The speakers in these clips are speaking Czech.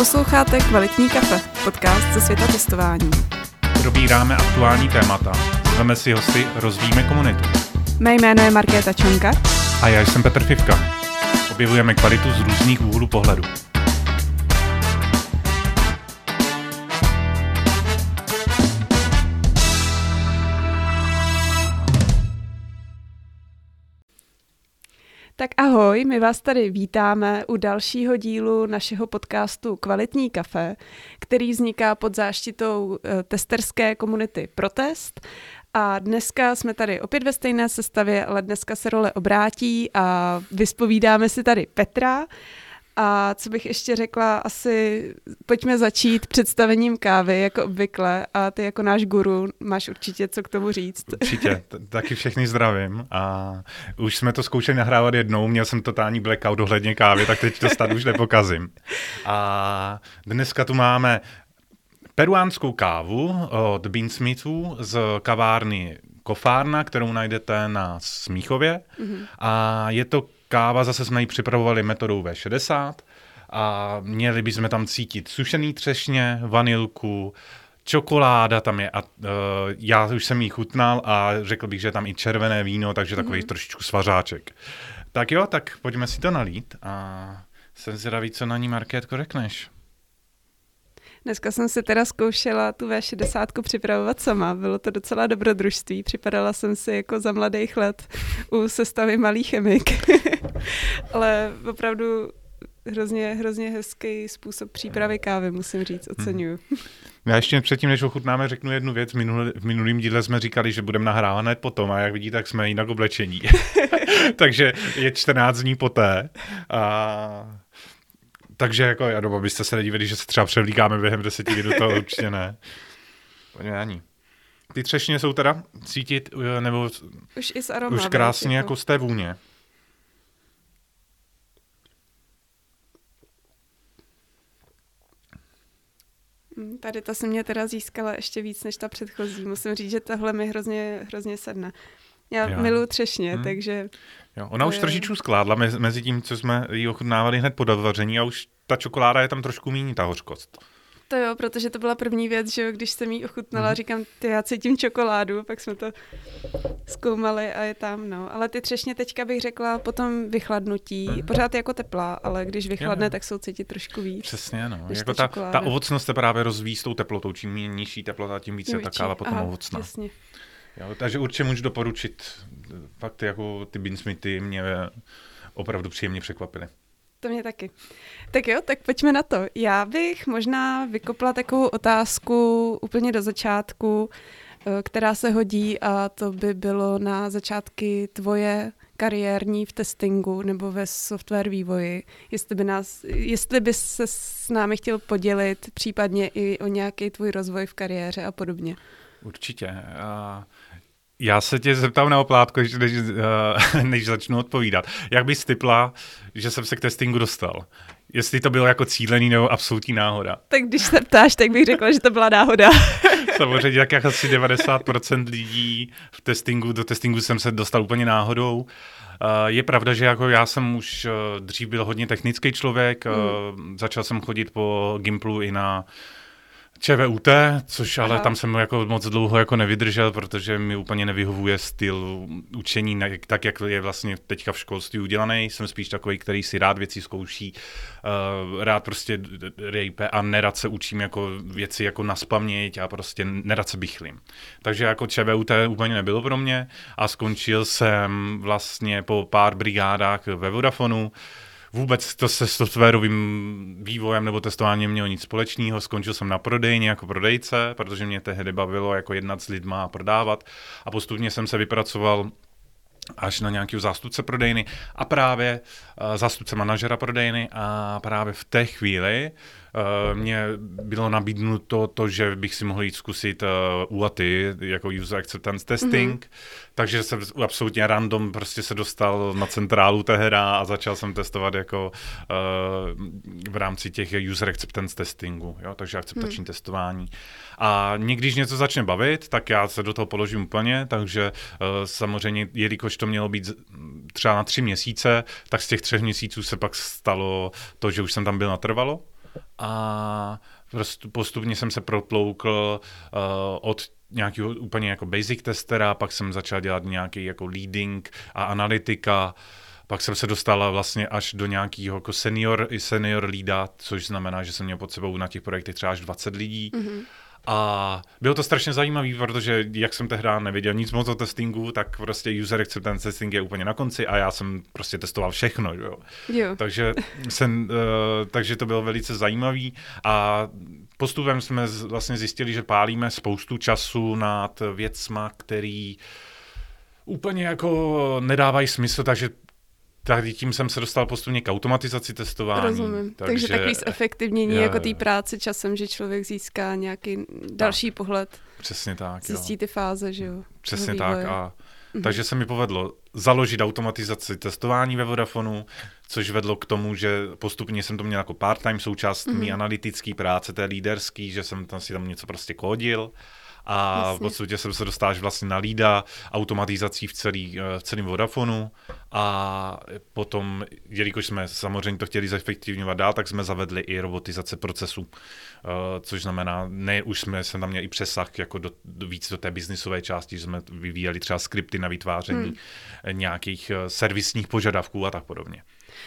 Posloucháte Kvalitní kafe, podcast ze světa testování. Probíráme aktuální témata, zveme si hosty, rozvíjíme komunitu. Mé jméno je Markéta Čonka. A já jsem Petr Fivka. Objevujeme kvalitu z různých úhlů pohledu. Tak ahoj, my vás tady vítáme u dalšího dílu našeho podcastu Kvalitní kafe, který vzniká pod záštitou eh, testerské komunity Protest. A dneska jsme tady opět ve stejné sestavě, ale dneska se role obrátí a vyspovídáme si tady Petra. A co bych ještě řekla, asi pojďme začít představením kávy, jako obvykle. A ty jako náš guru máš určitě co k tomu říct. Určitě, taky všechny zdravím. A už jsme to zkoušeli nahrávat jednou, měl jsem totální blackout ohledně kávy, tak teď to snad už nepokazím. A dneska tu máme peruánskou kávu od Beansmithů z kavárny Kofárna, kterou najdete na Smíchově. Mm-hmm. A je to káva, zase jsme ji připravovali metodou V60 a měli bychom tam cítit sušený třešně, vanilku, čokoláda tam je a uh, já už jsem jí chutnal a řekl bych, že tam i červené víno, takže takový mm-hmm. trošičku svařáček. Tak jo, tak pojďme si to nalít a jsem zvědavý, co na ní Markétko řekneš. Dneska jsem si teda zkoušela tu V60 připravovat sama. Bylo to docela dobrodružství. Připadala jsem si jako za mladých let u sestavy malý chemik. Ale opravdu hrozně, hrozně hezký způsob přípravy kávy, musím říct, oceňuju. Hmm. Já ještě předtím, než ochutnáme, řeknu jednu věc. Minul, v minulém díle jsme říkali, že budeme nahrávat hned potom a jak vidíte, tak jsme jinak oblečení. Takže je 14 dní poté. A takže jako, já dobu byste se nedivili, že se třeba převlíkáme během deseti minut, to určitě ne. Pojďme ani. Ty třešně jsou teda cítit, eh, nebo už, i z aroma, už krásně jako... jako z té vůně. Mm, tady ta se mě teda získala ještě víc než ta předchozí. Musím říct, že tahle mi hrozně, hrozně sedne. Já jo. miluji třešně, hmm. takže... Jo, ona už je... trošičku skládla mezi, mezi tím, co jsme ji ochutnávali hned po dovaření a už ta čokoláda je tam trošku méně, ta hořkost. To jo, protože to byla první věc, že jo, když jsem jí ochutnala, hmm. říkám, ty já cítím čokoládu, pak jsme to zkoumali a je tam, no. Ale ty třešně teďka bych řekla potom vychladnutí, hmm. pořád jako teplá, ale když vychladne, jo. tak jsou cítit trošku víc. Přesně, no. Jako ta, ta, ta ovocnost se právě rozvíjí s tou teplotou, čím nižší teplota, tím více je ta káva potom Aha, ovocná. Jasně. Jo, takže určitě můžu doporučit. Fakt jako ty Beansmithy mě opravdu příjemně překvapily. To mě taky. Tak jo, tak pojďme na to. Já bych možná vykopla takovou otázku úplně do začátku, eh, která se hodí a to by bylo na začátky tvoje kariérní v testingu nebo ve software vývoji. Jestli by, nás, jestli by se s námi chtěl podělit případně i o nějaký tvůj rozvoj v kariéře a podobně. Určitě. Uh... Já se tě zeptám na oplátko, než, než, uh, než začnu odpovídat. Jak bys typla, že jsem se k testingu dostal? Jestli to bylo jako cílený nebo absolutní náhoda? Tak když se ptáš, tak bych řekla, že to byla náhoda. Samozřejmě, jak asi 90% lidí v testingu, do testingu jsem se dostal úplně náhodou. Uh, je pravda, že jako já jsem už uh, dřív byl hodně technický člověk, mm. začal jsem chodit po Gimplu i na uh, ČVUT, což ale Aha. tam jsem jako moc dlouho jako nevydržel, protože mi úplně nevyhovuje styl učení tak, jak je vlastně teďka v školství udělaný. Jsem spíš takový, který si rád věci zkouší, uh, rád prostě rejpe a nerad se učím jako věci jako na spaměť a prostě nerad se bychlím. Takže jako ČVUT úplně nebylo pro mě a skončil jsem vlastně po pár brigádách ve Vodafonu, vůbec to se softwarovým vývojem nebo testováním mělo nic společného. Skončil jsem na prodejně jako prodejce, protože mě tehdy bavilo jako jednat s lidma a prodávat. A postupně jsem se vypracoval až na nějakého zástupce prodejny a právě uh, zástupce manažera prodejny a právě v té chvíli uh, mě bylo nabídnuto to, že bych si mohl jít zkusit uh, UATy jako User Acceptance Testing, mm-hmm. takže jsem absolutně random prostě se dostal na centrálu té hra a začal jsem testovat jako uh, v rámci těch User Acceptance Testingu, jo, takže akceptační mm. testování. A někdy, když něco začne bavit, tak já se do toho položím úplně, takže uh, samozřejmě, jelikož to mělo být třeba na tři měsíce, tak z těch třech měsíců se pak stalo to, že už jsem tam byl natrvalo. a prostě postupně jsem se protloukl uh, od nějakého úplně jako basic testera, pak jsem začal dělat nějaký jako leading a analytika, pak jsem se dostala vlastně až do nějakého jako senior, senior leada, což znamená, že jsem měl pod sebou na těch projektech třeba až 20 lidí. Mm-hmm. A bylo to strašně zajímavé, protože jak jsem tehdy nevěděl nic moc o testingu, tak prostě user acceptance testing je úplně na konci a já jsem prostě testoval všechno. Jo. Jo. Takže, jsem, uh, takže to bylo velice zajímavý a postupem jsme vlastně zjistili, že pálíme spoustu času nad věcma, který úplně jako nedávají smysl, takže tak tím jsem se dostal postupně k automatizaci testování. Rozumím. Takže, takže takový zefektivnění je, jako té práce časem, že člověk získá nějaký další tak. pohled. Přesně tak. Zjistí jo. ty fáze, že jo. Přesně tak. A, mhm. Takže se mi povedlo založit automatizaci testování ve Vodafonu, což vedlo k tomu, že postupně jsem to měl jako part-time součást mm-hmm. mý analytické práce, té líderský, že jsem tam si tam něco prostě kódil a Jasně. v podstatě jsem se dostal vlastně na lída automatizací v, celý, eh, v celém Vodafonu a potom, jelikož jsme samozřejmě to chtěli zefektivňovat dál, tak jsme zavedli i robotizace procesu, eh, což znamená, ne už jsme se tam měli i přesah jako do, do, víc do té biznisové části, že jsme vyvíjeli třeba skripty na vytváření hmm. nějakých eh, servisních požadavků a tak podobně.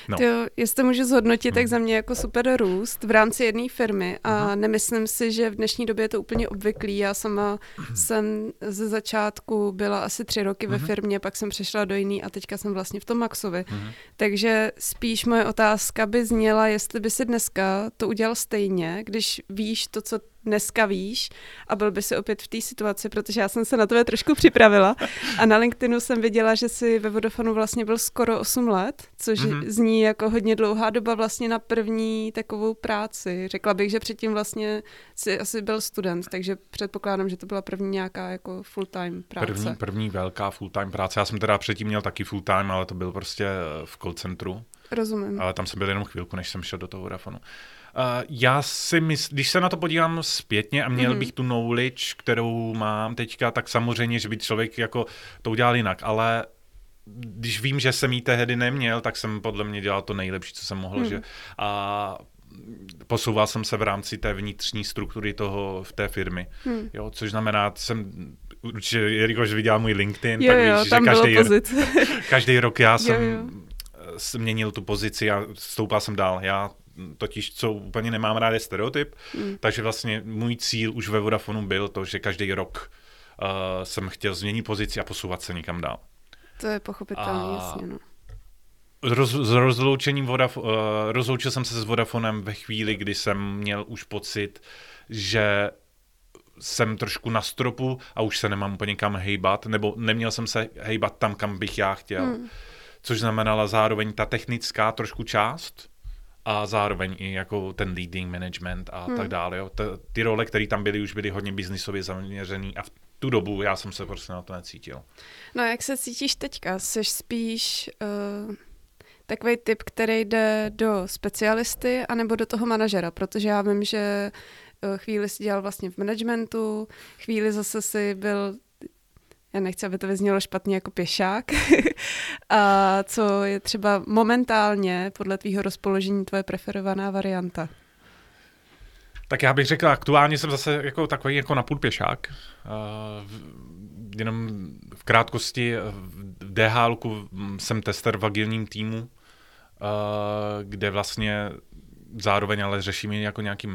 No. Jo, jestli můžu zhodnotit, hmm. tak za mě jako super růst v rámci jedné firmy a hmm. nemyslím si, že v dnešní době je to úplně obvyklý. Já sama hmm. jsem ze začátku byla asi tři roky hmm. ve firmě, pak jsem přešla do jiný a teďka jsem vlastně v tom Maxovi. Hmm. Takže spíš moje otázka by zněla, jestli by si dneska to udělal stejně, když víš to, co dneska víš a byl by si opět v té situaci, protože já jsem se na tebe trošku připravila a na LinkedInu jsem viděla, že jsi ve Vodafonu vlastně byl skoro 8 let, což mm-hmm. zní jako hodně dlouhá doba vlastně na první takovou práci. Řekla bych, že předtím vlastně jsi asi byl student, takže předpokládám, že to byla první nějaká jako full-time práce. První, první velká full-time práce. Já jsem teda předtím měl taky full-time, ale to byl prostě v call centru. Rozumím. Ale tam jsem byl jenom chvilku, než jsem šel do toho Vodafonu. Uh, já si myslím, když se na to podívám zpětně a měl mm-hmm. bych tu knowledge, kterou mám teďka, tak samozřejmě, že by člověk jako to udělal jinak, ale když vím, že jsem jí tehdy neměl, tak jsem podle mě dělal to nejlepší, co jsem mohl, mm. že a posouval jsem se v rámci té vnitřní struktury toho v té firmy, hmm. jo, což znamená, jsem určitě, jelikož viděl můj LinkedIn, jo, tak jo, víš, že každý, každý rok já jsem jo, jo. změnil tu pozici a stoupal jsem dál. Já totiž, co úplně nemám rád, je stereotyp. Mm. Takže vlastně můj cíl už ve Vodafonu byl to, že každý rok uh, jsem chtěl změnit pozici a posouvat se někam dál. To je pochopitelné, jasně, no. Roz, s rozloučením Vodaf, uh, rozloučil jsem se s Vodafonem ve chvíli, kdy jsem měl už pocit, že jsem trošku na stropu a už se nemám úplně kam hejbat, nebo neměl jsem se hejbat tam, kam bych já chtěl. Hmm. Což znamenala zároveň ta technická trošku část, a zároveň i jako ten leading management a hmm. tak dále. Jo. T- ty role, které tam byly, už byly hodně biznisově zaměřený a v tu dobu já jsem se prostě na to necítil. No a jak se cítíš teďka? Jsi spíš uh, takový typ, který jde do specialisty anebo do toho manažera? Protože já vím, že uh, chvíli si dělal vlastně v managementu, chvíli zase si byl já nechci, aby to vyznělo špatně jako pěšák, a co je třeba momentálně podle tvýho rozpoložení tvoje preferovaná varianta? Tak já bych řekl, aktuálně jsem zase jako takový jako napůl pěšák. Uh, jenom v krátkosti v DHL jsem tester v agilním týmu, uh, kde vlastně zároveň ale řeším jako nějaký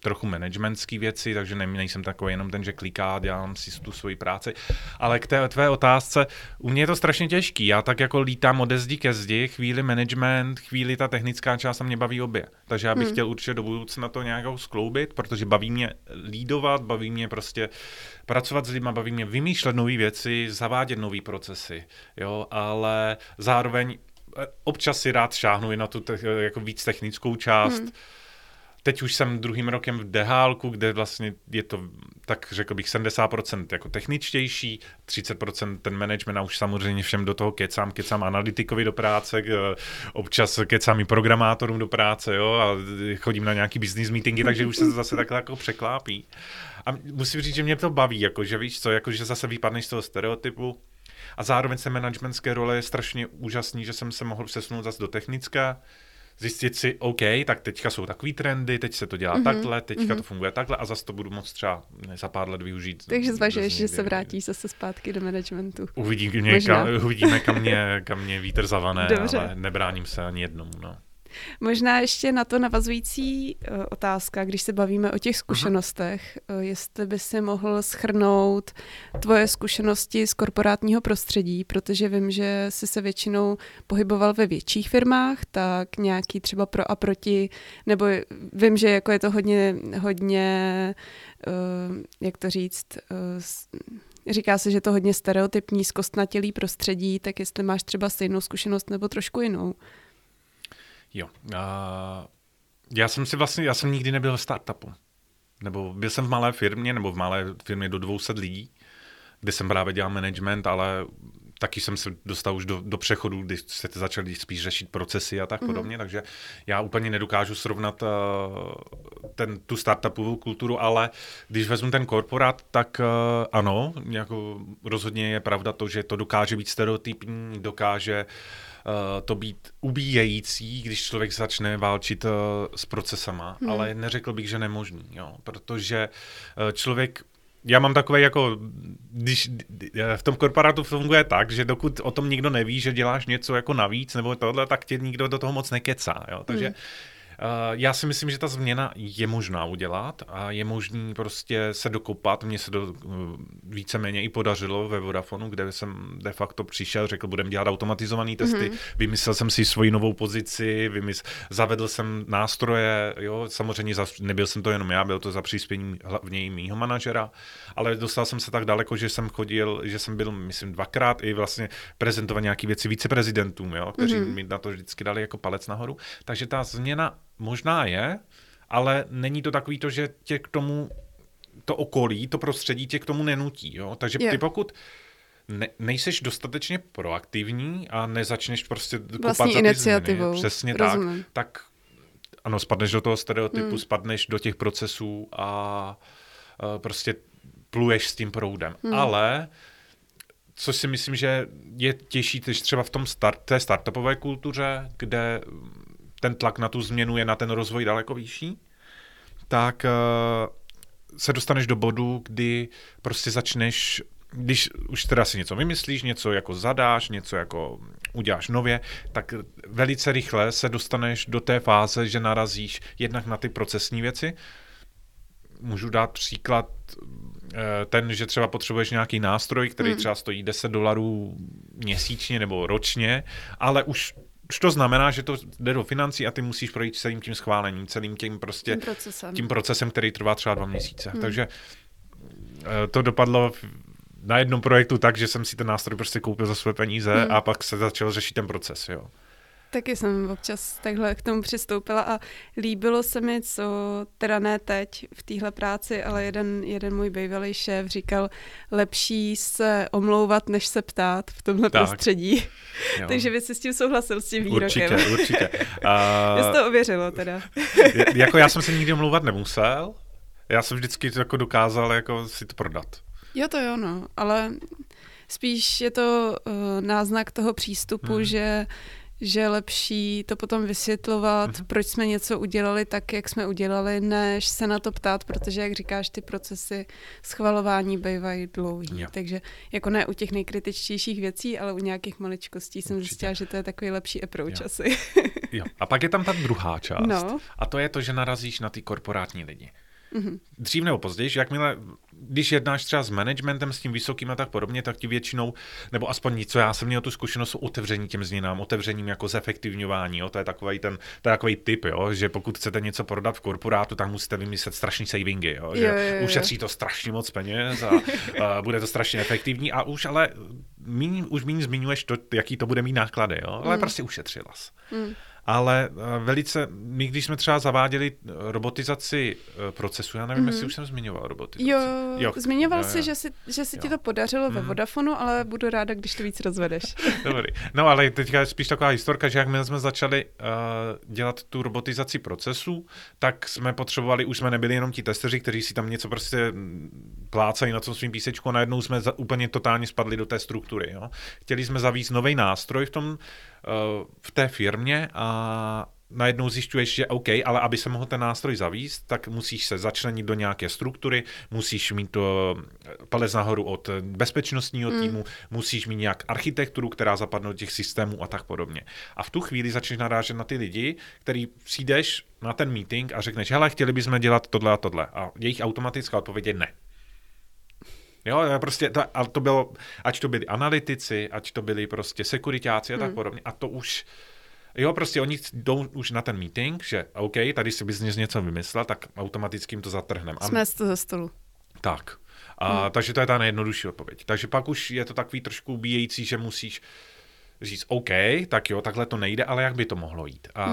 trochu managementský věci, takže ne, nejsem takový jenom ten, že kliká, dělám si tu svoji práci. Ale k té tvé otázce, u mě je to strašně těžký. Já tak jako lítám ode zdi ke zdi, chvíli management, chvíli ta technická část a mě baví obě. Takže já bych hmm. chtěl určitě do budoucna to nějakou skloubit, protože baví mě lídovat, baví mě prostě pracovat s lidmi, baví mě vymýšlet nové věci, zavádět nové procesy, jo, ale zároveň občas si rád šáhnu i na tu te, jako víc technickou část. Hmm. Teď už jsem druhým rokem v dehálku, kde vlastně je to, tak řekl bych, 70% jako techničtější, 30% ten management a už samozřejmě všem do toho kecám, kecám analytikovi do práce, občas kecám i programátorům do práce, jo, a chodím na nějaký business meetingy, takže už se to zase takhle jako překlápí. A musím říct, že mě to baví, jako, že víš co, jako, že zase vypadneš z toho stereotypu, a zároveň se managementské role je strašně úžasný, že jsem se mohl přesunout zase do technická, zjistit si, OK, tak teďka jsou takový trendy, teď se to dělá mm-hmm. takhle, teďka mm-hmm. to funguje takhle a zase to budu moct třeba za pár let využít. Takže zvažuješ, že se vrátíš zase zpátky do managementu. Uvidíme, kam, uvidíme kam, mě, kam mě vítr zavane, Dobře. ale nebráním se ani jednomu. No. Možná ještě na to navazující uh, otázka, když se bavíme o těch zkušenostech, uh, jestli by si mohl schrnout tvoje zkušenosti z korporátního prostředí, protože vím, že jsi se většinou pohyboval ve větších firmách, tak nějaký třeba pro a proti, nebo vím, že jako je to hodně, hodně uh, jak to říct, Říká se, že to hodně stereotypní, zkostnatělý prostředí, tak jestli máš třeba stejnou zkušenost nebo trošku jinou. Jo. Uh, já jsem si vlastně, já jsem nikdy nebyl v startupu. Nebo byl jsem v malé firmě, nebo v malé firmě do 200 lidí, kde jsem právě dělal management, ale taky jsem se dostal už do, do přechodu, kdy se začali spíš řešit procesy a tak mm-hmm. podobně, takže já úplně nedokážu srovnat uh, ten, tu startupovou kulturu, ale když vezmu ten korporát, tak uh, ano, jako rozhodně je pravda to, že to dokáže být stereotypní, dokáže uh, to být ubíjející, když člověk začne válčit uh, s procesama, hmm. ale neřekl bych, že nemožný, jo, protože uh, člověk já mám takové jako, když v tom korporátu funguje tak, že dokud o tom nikdo neví, že děláš něco jako navíc nebo tohle, tak tě nikdo do toho moc nekecá. Jo? Takže hmm. Eh, já si myslím, že ta změna je možná udělat a je možný prostě se dokopat. Mně se to eh, víceméně i podařilo ve Vodafonu, kde jsem de facto přišel, řekl, budeme dělat automatizované testy, mm-hmm. vymyslel jsem si svoji novou pozici, vymysl, zavedl jsem nástroje, jo, samozřejmě za, nebyl jsem to jenom já, byl to za příspění hlavně i mýho manažera, ale dostal jsem se tak daleko, že jsem chodil, že jsem byl, myslím, dvakrát i vlastně prezentovat nějaké věci viceprezidentům, jo, kteří mm-hmm. mi na to vždycky dali jako palec nahoru. Takže ta změna možná je, ale není to takový to, že tě k tomu to okolí, to prostředí tě k tomu nenutí. Jo? Takže je. ty pokud ne, nejseš dostatečně proaktivní a nezačneš prostě kopat za ty iniciativou. Změny, přesně Rozumím. tak, tak ano, spadneš do toho stereotypu, hmm. spadneš do těch procesů a, a prostě pluješ s tím proudem. Hmm. Ale co si myslím, že je těžší třeba v tom start, té startupové kultuře, kde ten tlak na tu změnu je na ten rozvoj daleko vyšší, tak uh, se dostaneš do bodu, kdy prostě začneš když už teda si něco vymyslíš, něco jako zadáš, něco jako uděláš nově, tak velice rychle se dostaneš do té fáze, že narazíš jednak na ty procesní věci. Můžu dát příklad eh, ten, že třeba potřebuješ nějaký nástroj, který hmm. třeba stojí 10 dolarů měsíčně nebo ročně, ale už už to znamená, že to jde do financí a ty musíš projít celým tím schválením, celým tím prostě tím procesem, tím procesem který trvá třeba dva měsíce. Hmm. Takže eh, to dopadlo na jednom projektu tak, že jsem si ten nástroj prostě koupil za své peníze hmm. a pak se začal řešit ten proces. Jo. Taky jsem občas takhle k tomu přistoupila a líbilo se mi, co teda ne teď v téhle práci, ale jeden, jeden můj bývalý šéf říkal, lepší se omlouvat, než se ptát v tomhle tak. prostředí. Takže vy si s tím souhlasil, s tím výrokem. Určitě, určitě. Uh, Jsi to ověřilo teda. jako já jsem se nikdy omlouvat nemusel, já jsem vždycky jako dokázal jako si to prodat. Jo, to jo, no, ale spíš je to uh, náznak toho přístupu, hmm. že že je lepší to potom vysvětlovat, mm-hmm. proč jsme něco udělali tak, jak jsme udělali, než se na to ptát, protože, jak říkáš, ty procesy schvalování bývají dlouhý. Jo. Takže jako ne u těch nejkritičtějších věcí, ale u nějakých maličkostí jsem Určitě. zjistila, že to je takový lepší approach jo. asi. jo. A pak je tam ta druhá část. No. A to je to, že narazíš na ty korporátní lidi. Mm-hmm. Dřív nebo později, jakmile, když jednáš třeba s managementem, s tím vysokým a tak podobně, tak ti většinou, nebo aspoň co já jsem měl tu zkušenost, jsou otevření těm změnám, otevřením jako zefektivňování. Jo? To je takový ten, to je takový typ, jo? že pokud chcete něco prodat v korporátu, tak musíte vymyslet strašný savingy, jo? že jo, jo, jo. ušetří to strašně moc peněz a, a bude to strašně efektivní a už ale míň, už méně zmiňuješ to, jaký to bude mít náklady, jo? ale mm. prostě ušetřila. Mm ale eh, velice, my když jsme třeba zaváděli eh, robotizaci eh, procesu, já nevím, mm-hmm. jestli už jsem zmiňoval robotizaci. Jo, jo zmiňoval jsi, že si, že si ti to podařilo mm-hmm. ve mhm. Vodafonu, ale budu ráda, když to víc rozvedeš. Dobrý. No ale teďka je spíš taková historka, že jak my jsme začali uh, dělat tu robotizaci procesu, tak jsme potřebovali, už jsme nebyli jenom ti testeři, kteří si tam něco prostě plácají na tom svým písečku, a najednou jsme za, úplně totálně spadli do té struktury. Jo? Chtěli jsme zavíct nový nástroj v tom, v té firmě a najednou zjišťuješ, že OK, ale aby se mohl ten nástroj zavíst, tak musíš se začlenit do nějaké struktury, musíš mít to palec nahoru od bezpečnostního mm. týmu, musíš mít nějak architekturu, která zapadne do těch systémů a tak podobně. A v tu chvíli začneš narážet na ty lidi, který přijdeš na ten meeting a řekneš, hele, chtěli bychom dělat tohle a tohle. A jejich automatická odpověď je ne. Jo, prostě, to, ale to bylo, ať to byli analytici, ať to byli prostě sekuritáci a tak mm. podobně. A to už, Jo, prostě oni jdou už na ten meeting, že OK, tady si bys něco vymyslel, tak automaticky jim to zatrhneme. Jsme to ze stolu. Tak. A, hmm. Takže to je ta nejjednodušší odpověď. Takže pak už je to takový trošku ubíjející, že musíš říct, OK, tak jo, takhle to nejde, ale jak by to mohlo jít? A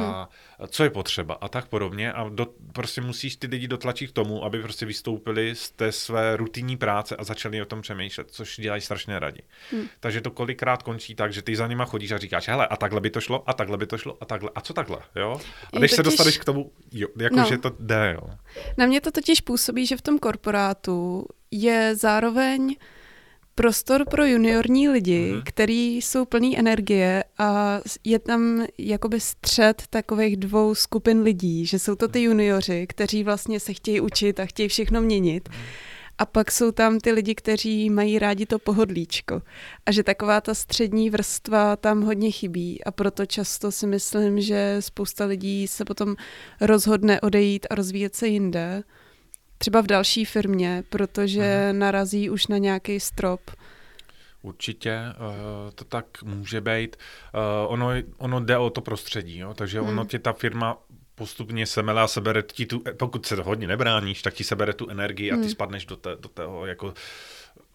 hmm. co je potřeba? A tak podobně. A do, prostě musíš ty lidi dotlačit k tomu, aby prostě vystoupili z té své rutinní práce a začali o tom přemýšlet, což dělají strašně rádi. Hmm. Takže to kolikrát končí tak, že ty za nima chodíš a říkáš, hele, a takhle by to šlo, a takhle by to šlo, a takhle, a co takhle, jo? A když totiž... se dostaneš k tomu, jo, jako, no. že to jde, jo. Na mě to totiž působí, že v tom korporátu je zároveň prostor pro juniorní lidi, mm. který jsou plný energie a je tam jakoby střed takových dvou skupin lidí, že jsou to ty junioři, kteří vlastně se chtějí učit a chtějí všechno měnit. A pak jsou tam ty lidi, kteří mají rádi to pohodlíčko. A že taková ta střední vrstva tam hodně chybí. A proto často si myslím, že spousta lidí se potom rozhodne odejít a rozvíjet se jinde třeba v další firmě, protože uh-huh. narazí už na nějaký strop. Určitě uh, to tak může být. Uh, ono, ono jde o to prostředí, jo? takže hmm. ono tě ta firma postupně semele a sebere ti tu, pokud se hodně nebráníš, tak ti sebere tu energii a ty hmm. spadneš do, té, do toho jako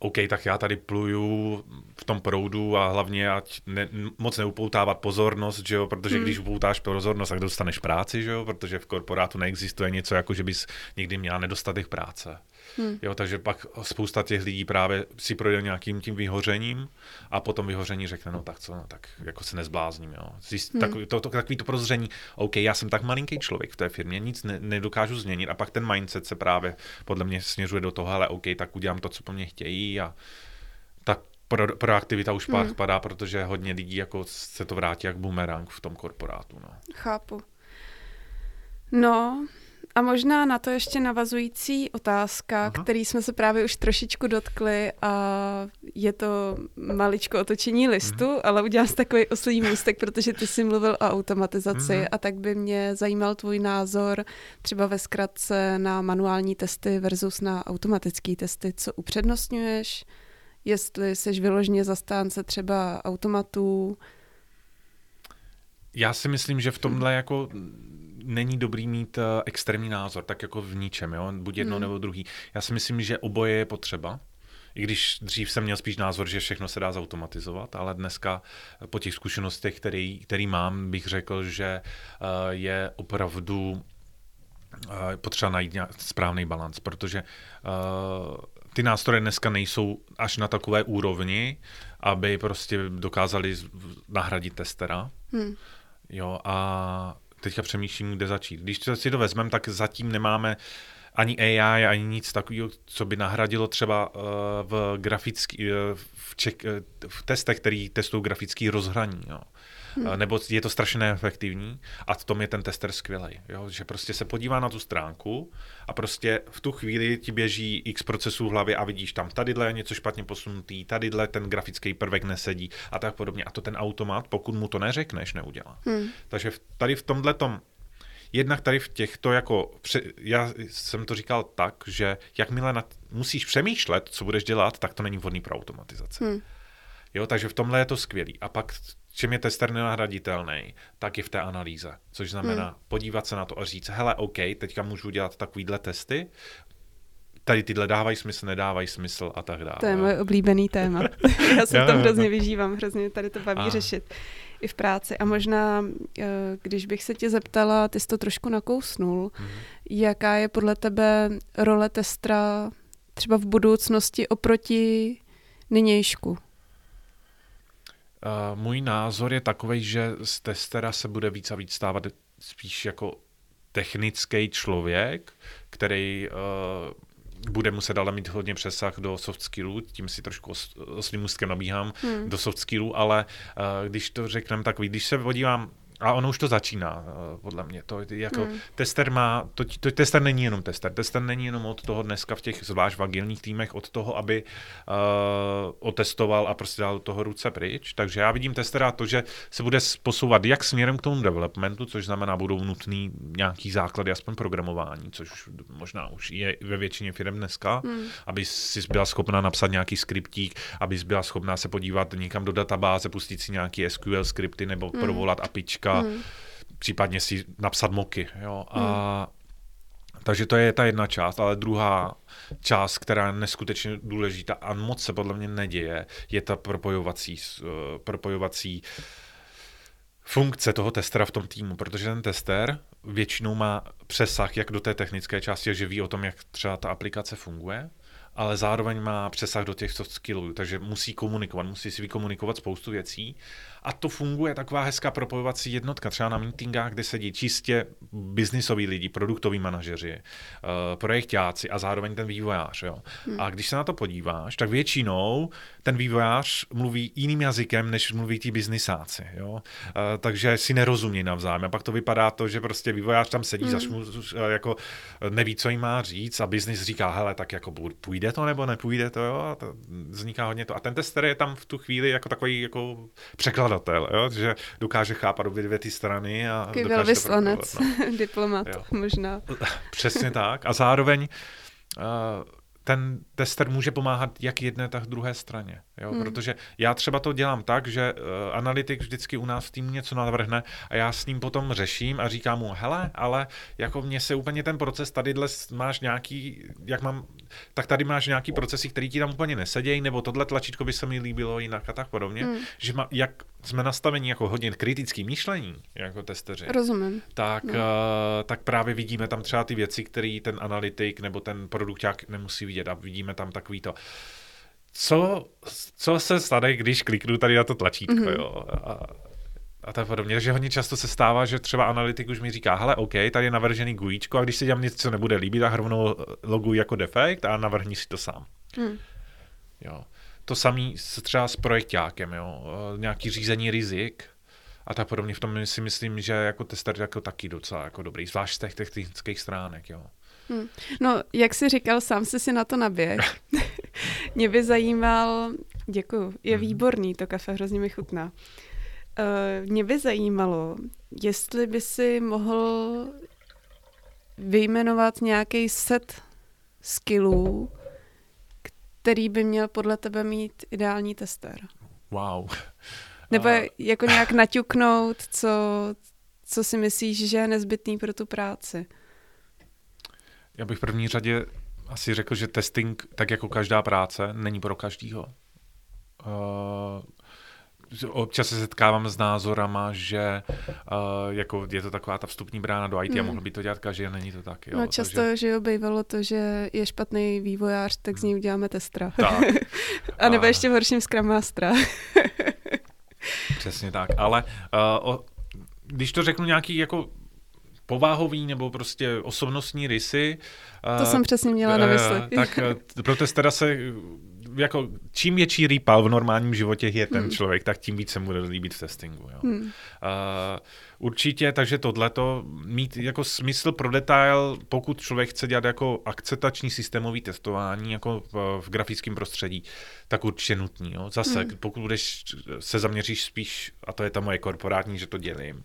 OK, tak já tady pluju v tom proudu a hlavně ať ne, moc neupoutávat pozornost, že jo, protože hmm. když upoutáš pozornost, tak dostaneš práci, že jo, protože v korporátu neexistuje něco jako, že bys někdy měla nedostatek práce. Hmm. Jo, takže pak spousta těch lidí právě si projde nějakým tím vyhořením a potom vyhoření řekne, no tak co, no, tak jako se nezblázním. Jo. Zjist, hmm. takový, to, to, takový to prozření, OK, já jsem tak malinký člověk v té firmě, nic ne, nedokážu změnit a pak ten mindset se právě podle mě směřuje do toho, ale OK, tak udělám to, co po mně chtějí a tak pro, proaktivita už hmm. padá, protože hodně lidí jako se to vrátí jak bumerang v tom korporátu. No. Chápu. No, a možná na to ještě navazující otázka, Aha. který jsme se právě už trošičku dotkli a je to maličko otočení listu, mm. ale udělám si takový oslý můstek, protože ty jsi mluvil o automatizaci mm. a tak by mě zajímal tvůj názor třeba ve zkratce na manuální testy versus na automatické testy. Co upřednostňuješ? Jestli jsi vyloženě zastánce třeba automatů? Já si myslím, že v tomhle jako není dobrý mít uh, extrémní názor, tak jako v ničem, jo? buď jedno hmm. nebo druhý. Já si myslím, že oboje je potřeba. I když dřív jsem měl spíš názor, že všechno se dá zautomatizovat, ale dneska po těch zkušenostech, který, který mám, bych řekl, že uh, je opravdu uh, potřeba najít správný balans, protože ty nástroje dneska nejsou až na takové úrovni, aby prostě dokázali nahradit testera. Hmm. Jo, a teďka přemýšlím, kde začít. Když si to vezmeme, tak zatím nemáme ani AI, ani nic takového, co by nahradilo třeba uh, v grafický, uh, v, ček, uh, v testech, který testují grafický rozhraní. Jo. Hmm. Nebo je to strašně neefektivní a v tom je ten tester skvělý. Že prostě se podívá na tu stránku a prostě v tu chvíli ti běží x procesů v hlavě a vidíš tam tadyhle je něco špatně posunutý, tadyhle ten grafický prvek nesedí a tak podobně. A to ten automat, pokud mu to neřekneš, neudělá. Hmm. Takže tady v tomhle tom Jednak tady v těchto, jako, já jsem to říkal tak, že jakmile nad, musíš přemýšlet, co budeš dělat, tak to není vhodný pro automatizaci. Hmm. Jo, takže v tomhle je to skvělý. A pak čem je tester nenahraditelný, tak je v té analýze. Což znamená hmm. podívat se na to a říct, hele, OK, teďka můžu dělat takovýhle testy, tady tyhle dávají smysl, nedávají smysl a tak dále. To je můj oblíbený téma. Já se v tom hrozně vyžívám, hrozně tady to baví a. řešit i v práci. A možná, eh, když bych se tě zeptala, ty jsi to trošku nakousnul, hmm. jaká je podle tebe role testra třeba v budoucnosti oproti nynějšku? Uh, můj názor je takový, že z testera se bude víc a víc stávat spíš jako technický člověk, který uh, bude muset ale mít hodně přesah do soft skillů, tím si trošku os, oslým ústkem nabíhám hmm. do soft skillů, ale uh, když to řekneme takový, když se podívám A ono už to začíná, eh, podle mě. To, jako hmm. Tester má, to, to, tester není jenom tester. Tester není jenom od toho dneska v těch zvlášť v agilních týmech, od toho, aby uh, otestoval a prostě dal toho ruce pryč. Takže já vidím testera to, že se bude posouvat jak směrem k tomu developmentu, což znamená, budou nutný nějaký základy, aspoň programování, což už možná už je ve většině firm dneska, hmm. aby si byla schopna napsat nějaký skriptík, aby byla schopná se podívat někam do databáze, pustit si nějaký SQL skripty nebo hmm. provolat apička teďka, hmm. případně si napsat moky. Jo? A, hmm. Takže to je ta jedna část, ale druhá část, která je neskutečně důležitá a moc se podle mě neděje, je ta propojovací, uh, propojovací funkce toho testera v tom týmu, protože ten tester většinou má přesah jak do té technické části, že ví o tom, jak třeba ta aplikace funguje, ale zároveň má přesah do těch soft skillů, takže musí komunikovat, musí si vykomunikovat spoustu věcí a to funguje taková hezká propojovací jednotka, třeba na meetingách, kde sedí čistě biznisoví lidi, produktoví manažeři, uh, projektáci a zároveň ten vývojář. Jo. Hmm. A když se na to podíváš, tak většinou ten vývojář mluví jiným jazykem, než mluví ti biznisáci. Jo. Uh, takže si nerozumí navzájem. A pak to vypadá to, že prostě vývojář tam sedí, hmm. zašmu, jako neví, co jim má říct a biznis říká, hele, tak jako půjde to nebo nepůjde to, jo. A to vzniká hodně to. A ten tester je tam v tu chvíli jako takový jako překlad překladatel, jo? že dokáže chápat obě dvě ty strany. A Takový dokáže vyslanec, no. diplomat jo. možná. Přesně tak. A zároveň uh, ten tester může pomáhat jak jedné, tak druhé straně. Jo? Hmm. Protože já třeba to dělám tak, že uh, analytik vždycky u nás v tým něco navrhne a já s ním potom řeším a říkám mu, hele, ale jako mně se úplně ten proces tady máš nějaký, jak mám, tak tady máš nějaký procesy, který ti tam úplně nesedějí, nebo tohle tlačítko by se mi líbilo jinak a tak podobně. Hmm. Že má, jak jsme nastaveni jako hodně kritický myšlení, jako testeři. Rozumím. Tak, no. uh, tak právě vidíme tam třeba ty věci, které ten analytik nebo ten produkták nemusí vidět a vidíme tam takový to, co, co se stane, když kliknu tady na to tlačítko, mm-hmm. jo. A, a tak podobně. Takže hodně často se stává, že třeba analytik už mi říká, hele, OK, tady je navržený GUIčko a když se dělám něco, co nebude líbit, tak rovnou loguji jako defekt a navrhni si to sám. Mm. Jo. To samý třeba s projektákem, jo. Nějaký řízení rizik a tak podobně. V tom si myslím, že jako tester jako taky docela jako dobrý, zvlášť z těch technických stránek, jo. Hmm. No, jak jsi říkal, sám jsi si na to naběh. Mě by zajímal, děkuju, je hmm. výborný, to kafe hrozně mi chutná. Uh, mě by zajímalo, jestli by si mohl vyjmenovat nějaký set skillů, který by měl podle tebe mít ideální tester. Wow. Nebo uh... jako nějak naťuknout, co, co si myslíš, že je nezbytný pro tu práci. Já bych v první řadě asi řekl, že testing, tak jako každá práce, není pro každýho. Uh, občas se setkávám s názorama, že uh, jako je to taková ta vstupní brána do IT hmm. a mohl by to dělat každý, a není to tak. Jo. No často, Takže... že jo, bývalo to, že je špatný vývojář, tak z něj uděláme testra. Tak. a nebo a... ještě v horším Scrum Mastera. Přesně tak, ale uh, o, když to řeknu nějaký jako pováhový nebo prostě osobnostní rysy. To uh, jsem přesně měla na mysli. tak pro testera se jako čím větší rýpal v normálním životě je ten hmm. člověk, tak tím více mu bude líbit v testingu. Jo. Hmm. Uh, určitě, takže tohleto mít jako smysl pro detail, pokud člověk chce dělat jako akceptační systémový testování jako v, v grafickém prostředí, tak určitě nutný. Jo. Zase, hmm. pokud budeš se zaměříš spíš, a to je ta moje korporátní, že to dělím,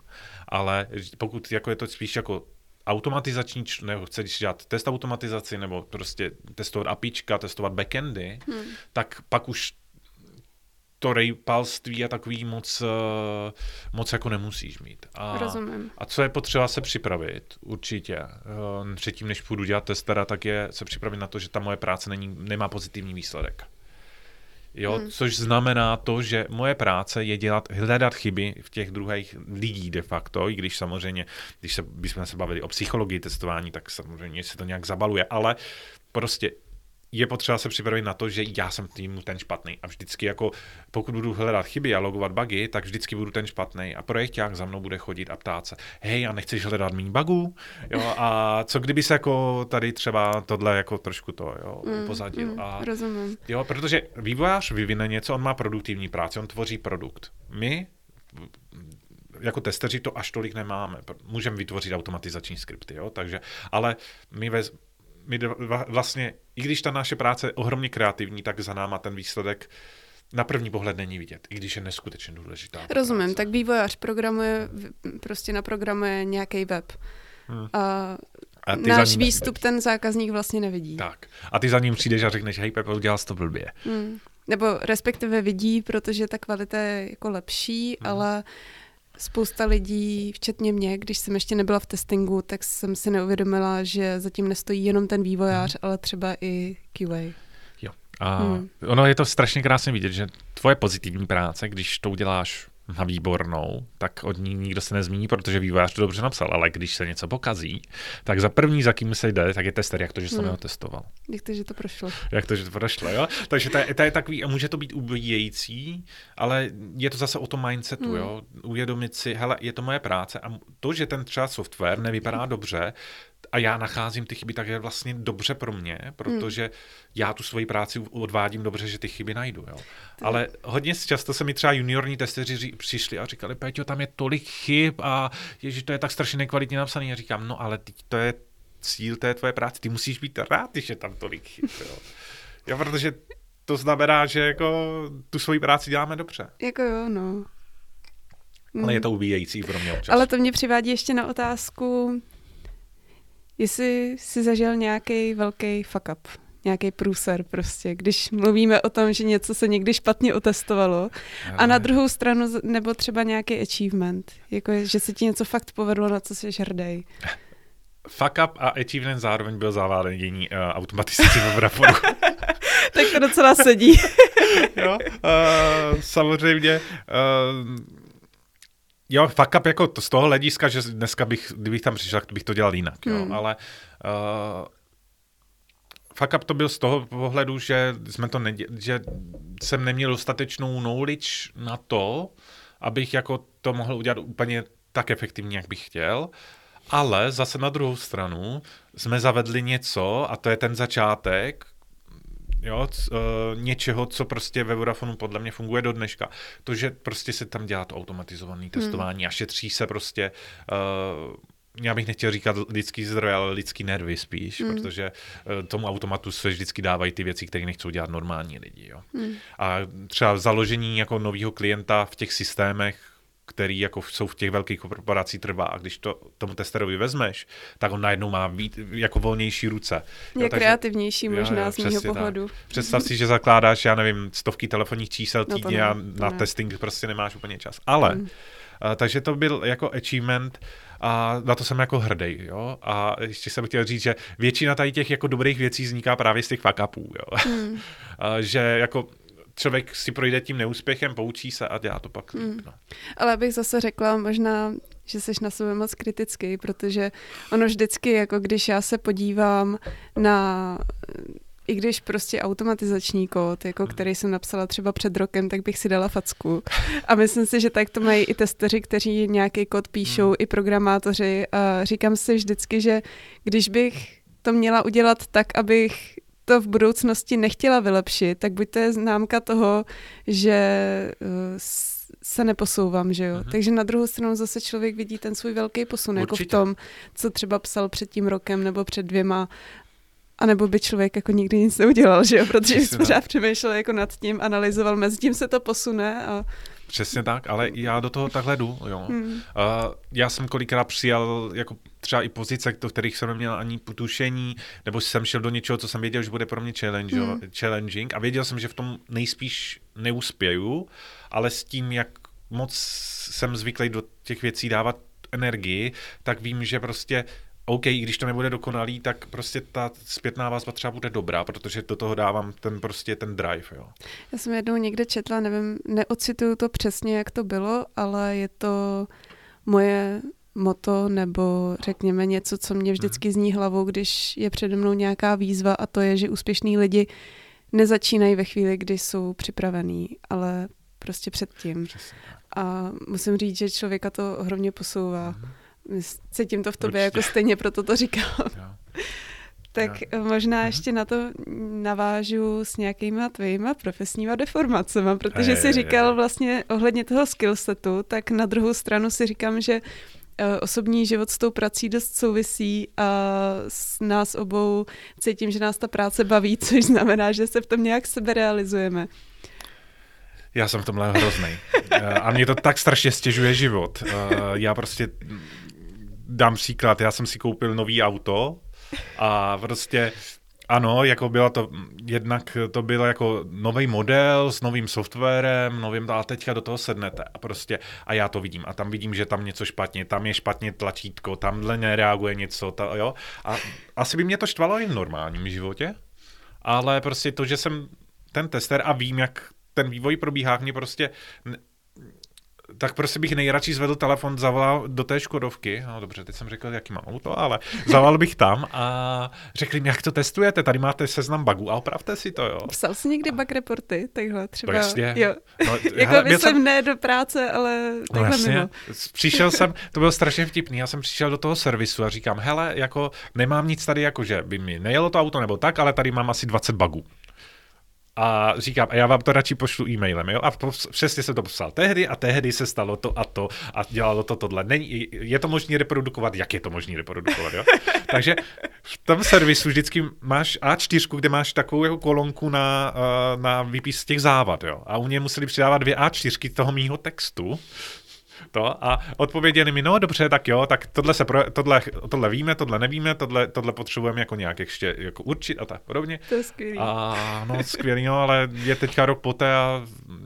ale pokud jako je to spíš jako automatizační, nebo chceš dělat test automatizaci, nebo prostě testovat APIčka, testovat backendy, hmm. tak pak už to rejpalství a takový moc, eh, moc jako nemusíš mít. A, Rozumím. A co je potřeba se připravit, určitě. Eh, předtím, než půjdu dělat testera, tak je se připravit na to, že ta moje práce není, nemá pozitivní výsledek. Jo, hmm. Což znamená to, že moje práce je dělat, hledat chyby v těch druhých lidí de facto, i když samozřejmě, když se, bychom se bavili o psychologii testování, tak samozřejmě se to nějak zabaluje, ale prostě je potřeba se připravit na to, že já jsem týmu ten špatný. A vždycky jako, pokud budu hledat chyby a logovat bugy, tak vždycky budu ten špatný. A projekták za mnou bude chodit a ptát se, hej, a nechceš hledat méně bugů? Jo, a co kdyby se jako tady třeba tohle jako trošku to jo, mm, pozadil. Mm, a, rozumím. Jo, protože vývojář vyvine něco, on má produktivní práci, on tvoří produkt. My jako testeři to až tolik nemáme. Můžeme vytvořit automatizační skripty, jo? Takže, ale my, ve, my vlastně, i když ta naše práce je ohromně kreativní, tak za náma ten výsledek na první pohled není vidět, i když je neskutečně důležitá. Rozumím, práce. tak vývojář programuje, prostě naprogramuje nějaký web. Hmm. A a ty náš výstup ten zákazník vlastně nevidí. Tak. A ty za ním přijdeš a řekneš, hej Pepe, udělal jsi to blbě. Hmm. Nebo respektive vidí, protože ta kvalita je jako lepší, hmm. ale spousta lidí, včetně mě, když jsem ještě nebyla v testingu, tak jsem si neuvědomila, že zatím nestojí jenom ten vývojář, hmm. ale třeba i QA. Jo. A hmm. ono je to strašně krásně vidět, že tvoje pozitivní práce, když to uděláš na výbornou, tak od ní nikdo se nezmíní, protože vývojář to dobře napsal, ale když se něco pokazí, tak za první, za kým se jde, tak je tester, jak to, že jsem hmm. ho testoval. Jak to, že to prošlo. Jak to, že to prošlo, jo. Takže to je, to je takový, a může to být ubíjející, ale je to zase o tom mindsetu, hmm. jo. Uvědomit si, hele, je to moje práce a to, že ten třeba software nevypadá dobře, a já nacházím ty chyby, tak je vlastně dobře pro mě, protože hmm. já tu svoji práci odvádím dobře, že ty chyby najdu. Jo. Ale hodně často se mi třeba juniorní testeři přišli a říkali, Peťo, tam je tolik chyb a ježi, to je tak strašně nekvalitně napsaný. A říkám, no ale teď to je cíl té tvoje práce, ty musíš být rád, když je tam tolik chyb. Jo. jo, protože to znamená, že jako tu svoji práci děláme dobře. Jako jo, no. Ale je to ubíjející pro mě občas. Ale to mě přivádí ještě na otázku, Jestli jsi zažil nějaký velký fuck up, nějaký průser prostě, když mluvíme o tom, že něco se někdy špatně otestovalo a na druhou stranu nebo třeba nějaký achievement, jako je, že se ti něco fakt povedlo, na co jsi hrdý. Fuck up a achievement zároveň byl zavádění uh, automatizace obraforu. tak to docela sedí. jo, uh, samozřejmě uh, Jo, fuck up jako to, z toho hlediska, že dneska bych, kdybych tam přišel, tak bych to dělal jinak, jo, hmm. ale uh, fuck up to byl z toho pohledu, že jsme to nedě- že jsem neměl dostatečnou knowledge na to, abych jako to mohl udělat úplně tak efektivně, jak bych chtěl. Ale zase na druhou stranu jsme zavedli něco, a to je ten začátek, jo, c, uh, něčeho, co prostě ve Vodafonu podle mě funguje do dneška. To, že prostě se tam dělá to automatizované hmm. testování hmm. a šetří se prostě uh, já bych nechtěl říkat lidský zdroj, ale lidský nervy spíš, mm. protože uh, tomu automatu se vždycky dávají ty věci, které nechcou dělat normální lidi. Jo. Mm. A třeba založení jako nového klienta v těch systémech který jako jsou v těch velkých korporacích trvá a když to tomu testerovi vezmeš, tak on najednou má být jako volnější ruce. Je jo, kreativnější takže, možná jo, jo, z mého pohledu. Tak. Představ si, že zakládáš, já nevím, stovky telefonních čísel no týdně no a na ne. testing prostě nemáš úplně čas. Ale, hmm. a, takže to byl jako achievement a na to jsem jako hrdý, jo. A ještě jsem chtěl říct, že většina tady těch jako dobrých věcí vzniká právě z těch fuck upů, jo. Hmm. a, že jako člověk si projde tím neúspěchem, poučí se a dělá to pak líp. Hmm. No. Ale abych zase řekla, možná, že jsi na sebe moc kritický, protože ono vždycky, jako když já se podívám na i když prostě automatizační kód, jako hmm. který jsem napsala třeba před rokem, tak bych si dala facku. A myslím si, že tak to mají i testeři, kteří nějaký kód píšou, hmm. i programátoři. A říkám si vždycky, že když bych to měla udělat tak, abych to v budoucnosti nechtěla vylepšit, tak buď to je známka toho, že uh, se neposouvám, že jo. Uh-huh. Takže na druhou stranu zase člověk vidí ten svůj velký posun, Určitě. jako v tom, co třeba psal před tím rokem nebo před dvěma a nebo by člověk jako nikdy nic neudělal, že jo, protože by pořád přemýšlel jako nad tím, analyzoval, mezi tím se to posune a Přesně tak, ale já do toho takhle jdu. Jo. Hmm. Uh, já jsem kolikrát přijal jako třeba i pozice, do kterých jsem neměl ani tušení, nebo jsem šel do něčeho, co jsem věděl, že bude pro mě challenge, hmm. challenging a věděl jsem, že v tom nejspíš neuspěju, ale s tím, jak moc jsem zvyklý do těch věcí dávat energii, tak vím, že prostě OK, i když to nebude dokonalý, tak prostě ta zpětná vazba třeba bude dobrá, protože do toho dávám ten prostě ten drive, jo. Já jsem jednou někde četla, nevím, neocituju to přesně, jak to bylo, ale je to moje moto nebo řekněme něco, co mě vždycky zní hlavou, když je přede mnou nějaká výzva a to je, že úspěšní lidi nezačínají ve chvíli, kdy jsou připravení, ale prostě předtím. A musím říct, že člověka to ohromně posouvá. Mm-hmm Cítím to v tobě Určitě. jako stejně, proto to říkám. tak jo. možná mhm. ještě na to navážu s nějakýma tvýma profesníma deformacemi, protože je, si říkal je, je. vlastně ohledně toho skillsetu, tak na druhou stranu si říkám, že eh, osobní život s tou prací dost souvisí a s nás obou cítím, že nás ta práce baví, což znamená, že se v tom nějak sebe realizujeme. Já jsem v tomhle hrozný. Eh, a mě to tak strašně stěžuje život. Eh, já prostě dám příklad, já jsem si koupil nový auto a prostě ano, jako byla to, jednak to bylo jako nový model s novým softwarem, novým, a teďka do toho sednete a prostě, a já to vidím a tam vidím, že tam něco špatně, tam je špatně tlačítko, tamhle nereaguje něco, ta, jo, a asi by mě to štvalo i v normálním životě, ale prostě to, že jsem ten tester a vím, jak ten vývoj probíhá, mě prostě tak prostě bych nejradši zvedl telefon, zavolal do té Škodovky, no dobře, teď jsem řekl, jaký mám auto, ale zavolal bych tam a řekli mi, jak to testujete, tady máte seznam bugů a opravte si to, jo. Psal jsi někdy bug reporty, takhle třeba? No jasně. Jo. No, jako myslím jsem... ne do práce, ale no takhle no, jasně. mimo. Přišel jsem, to bylo strašně vtipný, já jsem přišel do toho servisu a říkám, hele, jako nemám nic tady, jako že by mi nejelo to auto nebo tak, ale tady mám asi 20 bugů. A říkám, a já vám to radši pošlu e-mailem, jo? A přesně jsem to psal tehdy a tehdy se stalo to a to a dělalo to tohle. Není, je to možné reprodukovat? Jak je to možné reprodukovat, jo? Takže v tom servisu vždycky máš A4, kde máš takovou jako kolonku na, eh, na výpis těch závad, jo? A u něj museli přidávat dvě A4 toho mýho textu, to a odpověděli mi, no dobře, tak jo, tak tohle, se pro, tohle, tohle víme, tohle nevíme, tohle, tohle potřebujeme jako nějak ještě jako určit a tak podobně. To je skvělý. A no skvělý, no, ale je teďka rok poté a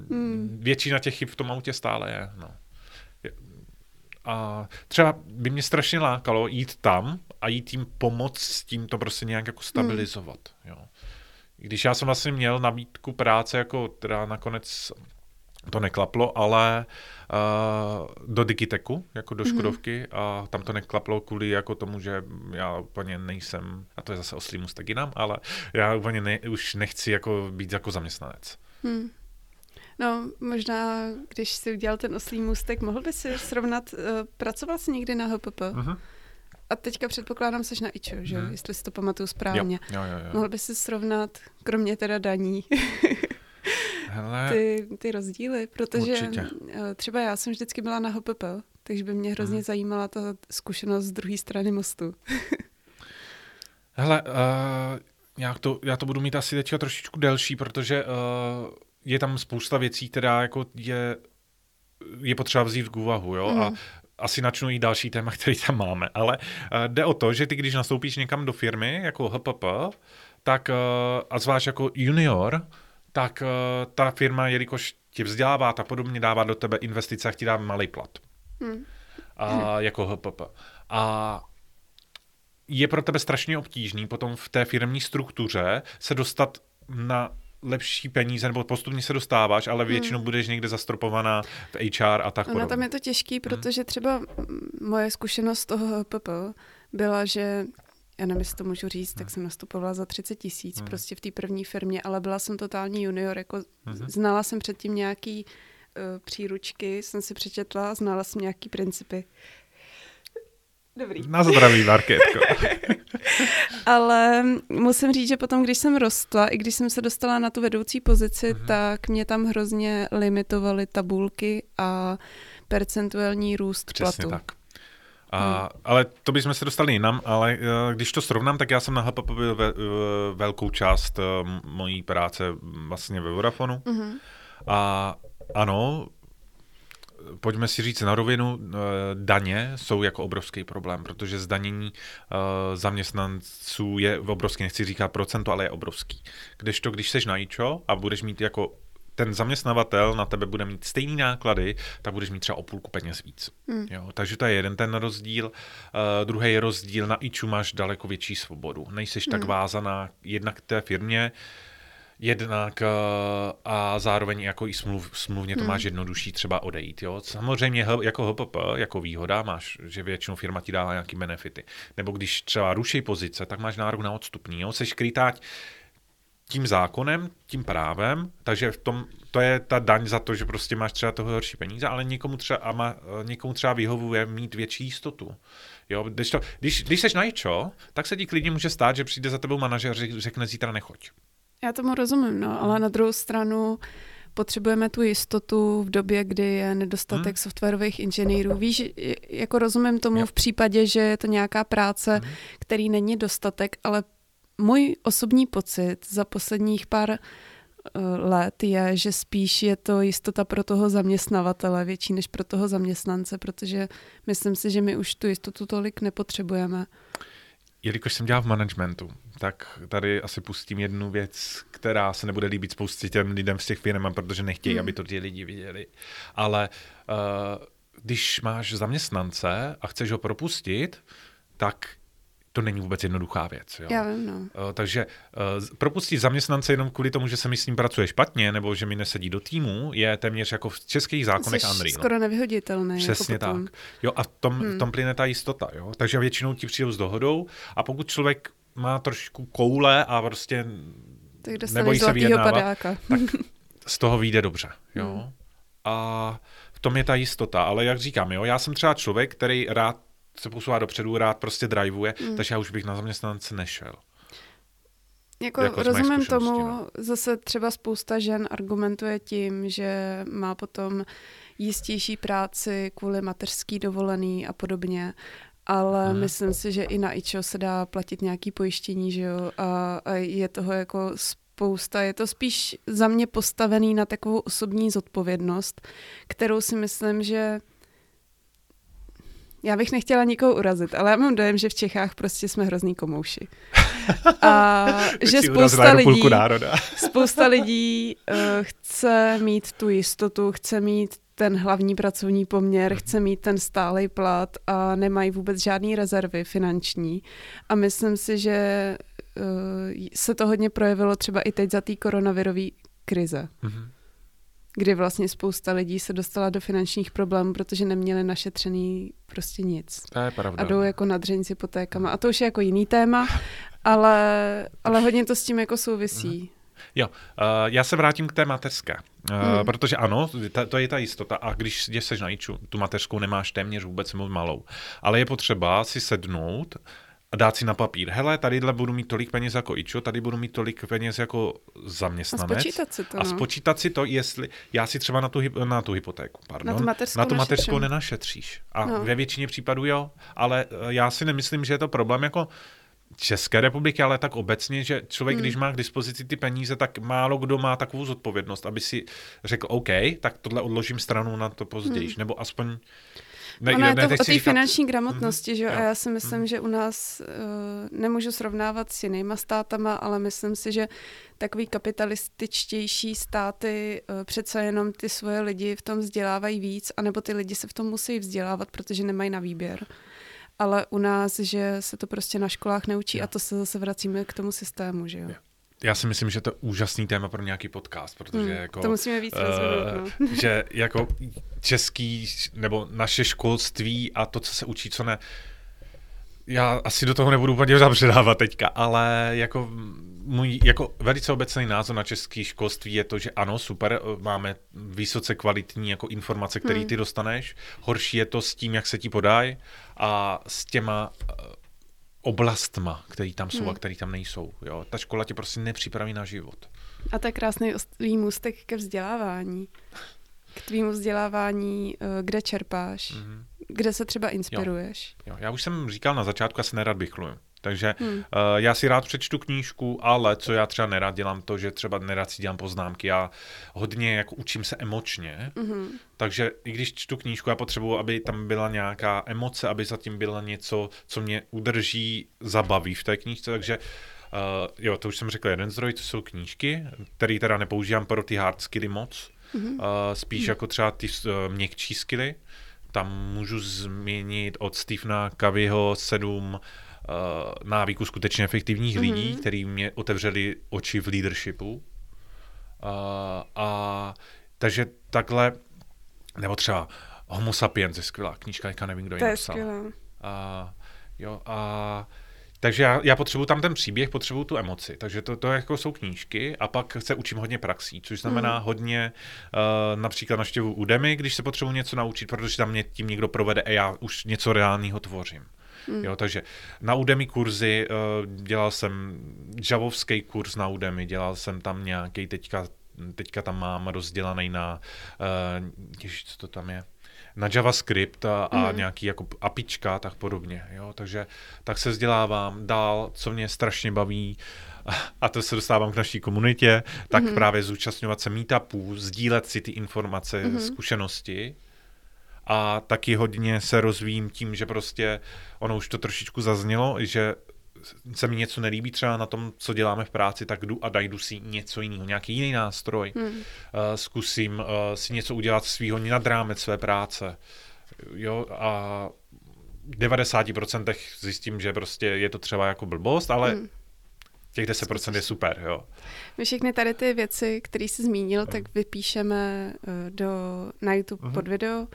hmm. většina těch chyb v tom autě stále je, no. A třeba by mě strašně lákalo jít tam a jít tím pomoct s tím to prostě nějak jako stabilizovat, hmm. jo. Když já jsem vlastně měl nabídku práce, jako teda nakonec to neklaplo, ale uh, do Digiteku, jako do mhm. Škodovky mm-hmm. a tam to neklaplo kvůli jako tomu, že já úplně nejsem, a to je zase oslý mustek jinam, ale já úplně ne, už nechci jako být jako zaměstnanec. Hmm. No, možná, když si udělal ten oslý můstek, mohl by si srovnat, uh, pracoval jsi někdy na HPP? Uh-huh. Mhm. A teďka předpokládám, seš na IČO, že? Hmm. Jestli si to pamatuju správně. Jo, jo, jo, jo. Mohl by si srovnat, kromě teda daní, Hele, ty, ty rozdíly, protože určitě. Eh, třeba já jsem vždycky byla na HPP, takže by mě hrozně hmm. zajímala ta zkušenost z druhé strany mostu. Hele, uh, já, to, já to budu mít asi teďka trošičku delší, protože uh, je tam spousta věcí, která jako je, je potřeba vzít v úvahu, jo, mm. a hmm. asi načnu i další téma, který tam máme, ale uh, jde o to, že ty, když nastoupíš někam do firmy, jako HPP, tak uh, a zvlášť jako junior, tak uh, ta firma, jelikož tě vzdělává a podobně, dává do tebe investice a ti dá malý plat. Hmm. A. Jako HPP. A je pro tebe strašně obtížný potom v té firmní struktuře se dostat na lepší peníze, nebo postupně se dostáváš, ale hmm. většinou budeš někde zastropovaná v HR a tak podobně. tam je to těžký, hmm. protože třeba moje zkušenost toho HPP byla, že já nevím, jestli to můžu říct, tak hmm. jsem nastupovala za 30 tisíc hmm. prostě v té první firmě, ale byla jsem totální junior, jako hmm. znala jsem předtím nějaký uh, příručky, jsem si přečetla, znala jsem nějaký principy. Dobrý. Na zdraví, Marketko. Ale musím říct, že potom, když jsem rostla, i když jsem se dostala na tu vedoucí pozici, uh-huh. tak mě tam hrozně limitovaly tabulky a percentuální růst Přesně platu. tak. A, hmm. Ale to bychom se dostali jinam, ale uh, když to srovnám, tak já jsem na HPP byl ve, uh, velkou část uh, mojí práce vlastně ve Vodafonu. Hmm. A ano, pojďme si říct na rovinu, daně jsou jako obrovský problém, protože zdanění zaměstnanců je obrovský, nechci říkat procento, ale je obrovský. Kdežto, když seš na IČO a budeš mít jako ten zaměstnavatel na tebe bude mít stejný náklady, tak budeš mít třeba o půlku peněz víc. Hmm. Jo, takže to je jeden ten rozdíl. Uh, druhý rozdíl, na IČu máš daleko větší svobodu. Nejseš hmm. tak vázaná jednak k té firmě, jednak uh, a zároveň jako i smluv, smluvně to hmm. máš jednodušší třeba odejít. Jo? Samozřejmě jako HPP, jako výhoda máš, že většinou firma ti dává nějaký benefity. Nebo když třeba ruší pozice, tak máš nárok na odstupní. Jo? Seš krytáť tím zákonem, tím právem, takže v tom, to je ta daň za to, že prostě máš třeba toho horší peníze, ale někomu třeba, a má, někomu třeba vyhovuje mít větší jistotu. Jo, když, to, když, když seš na IČO, tak se ti klidně může stát, že přijde za tebou manažer a řekne zítra nechoď. Já tomu rozumím, no, ale na druhou stranu potřebujeme tu jistotu v době, kdy je nedostatek hmm. softwarových inženýrů. Víš, jako rozumím tomu jo. v případě, že je to nějaká práce, hmm. který není dostatek, ale můj osobní pocit za posledních pár eh, let je, že spíš je to jistota pro toho zaměstnavatele větší než pro toho zaměstnance, protože myslím si, že my už tu jistotu tolik nepotřebujeme. Jelikož jsem dělal v managementu, tak tady asi pustím jednu věc, která se nebude líbit spoustě těm lidem v těch firmách, protože nechtějí, hmm. aby to ty lidi viděli. Ale uh, když máš zaměstnance a chceš ho propustit, tak to není vůbec jednoduchá věc. Jo. Já vím, no. Uh, takže uh, propustit zaměstnance jenom kvůli tomu, že se mi s ním pracuje špatně, nebo že mi nesedí do týmu, je téměř jako v českých zákonech Unreal. skoro nevyhoditelný. Jako Přesně jako tak. Jo, a v tom, hmm. v tom plyne ta jistota. Jo. Takže většinou ti přijdou s dohodou a pokud člověk má trošku koule a prostě tak nebojí se vyjednávat, padáka. tak z toho vyjde dobře. Jo. Hmm. A v tom je ta jistota. Ale jak říkám, jo, já jsem třeba člověk, který rád se posouvá dopředu, rád prostě drivuje, mm. takže já už bych na zaměstnance nešel. Jako, jako rozumím tomu, no. zase třeba spousta žen argumentuje tím, že má potom jistější práci kvůli mateřský dovolený a podobně, ale hmm. myslím si, že i na IČO se dá platit nějaký pojištění, že jo, a, a je toho jako spousta. Je to spíš za mě postavený na takovou osobní zodpovědnost, kterou si myslím, že já bych nechtěla nikoho urazit, ale já mám dojem, že v Čechách prostě jsme hrozný komouši. A že spousta lidí, spousta lidí uh, chce mít tu jistotu, chce mít ten hlavní pracovní poměr, chce mít ten stálej plat a nemají vůbec žádné rezervy finanční. A myslím si, že uh, se to hodně projevilo třeba i teď za té koronavirové krize. Mm-hmm kdy vlastně spousta lidí se dostala do finančních problémů, protože neměli našetřený prostě nic. To je pravda. A jdou jako nadřeň s hypotékama. A to už je jako jiný téma, ale, ale hodně to s tím jako souvisí. Mhm. Jo, uh, já se vrátím k té mateřské, uh, hmm. protože ano, ta, to je ta jistota a když jsi na IČu, tu mateřskou nemáš téměř vůbec moc malou, ale je potřeba si sednout a dát si na papír, hele, tadyhle budu mít tolik peněz jako Ičo, tady budu mít tolik peněz jako zaměstnanec. A spočítat si to. No. A spočítat si to, jestli já si třeba na tu, na tu hypotéku, pardon, na tu mateřskou, na tu mateřskou nenašetříš. A no. ve většině případů jo, ale eh, já si nemyslím, že je to problém jako České republiky, ale tak obecně, že člověk, hmm. když má k dispozici ty peníze, tak málo kdo má takovou zodpovědnost, aby si řekl, OK, tak tohle odložím stranu na to později, hmm. nebo aspoň ne, ono je to o té říkat... finanční gramotnosti, mm-hmm. že? A já si myslím, mm-hmm. že u nás uh, nemůžu srovnávat s jinýma státama, ale myslím si, že takový kapitalističtější státy uh, přece jenom ty svoje lidi v tom vzdělávají víc, anebo ty lidi se v tom musí vzdělávat, protože nemají na výběr. Ale u nás, že se to prostě na školách neučí yeah. a to se zase vracíme k tomu systému, že jo? Yeah já si myslím, že to je úžasný téma pro nějaký podcast, protože hmm, jako... To musíme víc uh, no. Že jako český, nebo naše školství a to, co se učí, co ne, já asi do toho nebudu úplně zabředávat teďka, ale jako můj jako velice obecný názor na český školství je to, že ano, super, máme vysoce kvalitní jako informace, které hmm. ty dostaneš. Horší je to s tím, jak se ti podají a s těma oblastma, které tam jsou hmm. a které tam nejsou. Jo? Ta škola tě prostě nepřipraví na život. A to je krásný můstek ke vzdělávání. K tvýmu vzdělávání, eh, kde čerpáš, mm-hmm. kde se třeba inspiruješ. Jo. Jo. Já už jsem říkal na začátku, já se nerad bychluju. Takže hmm. uh, já si rád přečtu knížku, ale co já třeba nerad dělám, to, že třeba nerad si dělám poznámky. Já hodně jako učím se emočně, hmm. takže i když čtu knížku, já potřebuji, aby tam byla nějaká emoce, aby zatím byla něco, co mě udrží, zabaví v té knížce, takže Uh, jo, to už jsem řekl, jeden zdroj, to jsou knížky, které teda nepoužívám pro ty hard skilly moc, mm-hmm. uh, spíš mm-hmm. jako třeba ty uh, měkčí skilly. Tam můžu změnit od Stephena Coveyho sedm návyku skutečně efektivních mm-hmm. lidí, který mě otevřeli oči v leadershipu. Uh, a takže takhle, nebo třeba Homo sapiens je skvělá knížka, jaká nevím, kdo ji napsal. A, jo, a takže já, já potřebuji tam ten příběh, potřebuji tu emoci. Takže to, to jako jsou knížky a pak se učím hodně praxí, což znamená mm. hodně uh, například naštěvu Udemy, když se potřebuji něco naučit, protože tam mě tím někdo provede a já už něco reálného tvořím. Mm. Jo, takže na Udemy kurzy uh, dělal jsem javovský kurz na Udemy, dělal jsem tam nějaký teďka, teďka tam mám rozdělaný na, uh, ježiš, co to tam je, na JavaScript a, a mm. nějaký jako apička, tak podobně. Jo? Takže tak se vzdělávám dál, co mě strašně baví, a to se dostávám k naší komunitě, tak mm. právě zúčastňovat se meetupů, sdílet si ty informace, mm. zkušenosti a taky hodně se rozvíjím tím, že prostě ono už to trošičku zaznělo, že se mi něco nelíbí třeba na tom, co děláme v práci, tak jdu a najdu si něco jiného, nějaký jiný nástroj. Hmm. Uh, zkusím uh, si něco udělat svýho nad rámec své práce. Jo, a v 90% zjistím, že prostě je to třeba jako blbost, ale hmm. těch 10% je super, jo. My všechny tady ty věci, které jsi zmínil, tak vypíšeme uh, do, na YouTube uh-huh. pod video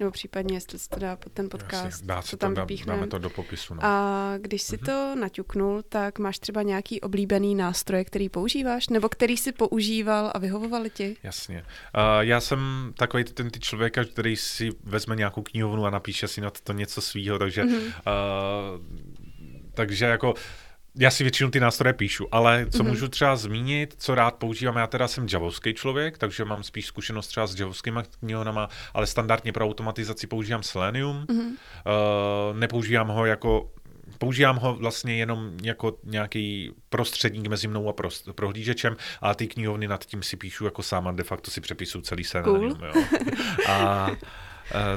nebo případně, jestli se to dá pod ten podcast, Jasně, dá se to tam vypíchneme. Dáme to do popisu. No. A když si mm-hmm. to naťuknul, tak máš třeba nějaký oblíbený nástroj, který používáš, nebo který si používal a vyhovovali ti? Jasně. Uh, já jsem takový ten ty člověk, který si vezme nějakou knihovnu a napíše si na to něco svýho, takže mm-hmm. uh, takže jako já si většinou ty nástroje píšu, ale co mm-hmm. můžu třeba zmínit, co rád používám, já teda jsem javovský člověk, takže mám spíš zkušenost třeba s javovskými knihovnama, ale standardně pro automatizaci používám Selenium. Mm-hmm. Uh, nepoužívám ho jako Používám ho vlastně jenom jako nějaký prostředník mezi mnou a prost, prohlížečem, a ty knihovny nad tím si píšu jako sám a de facto si přepisuju celý Selenium. Cool. Jo. A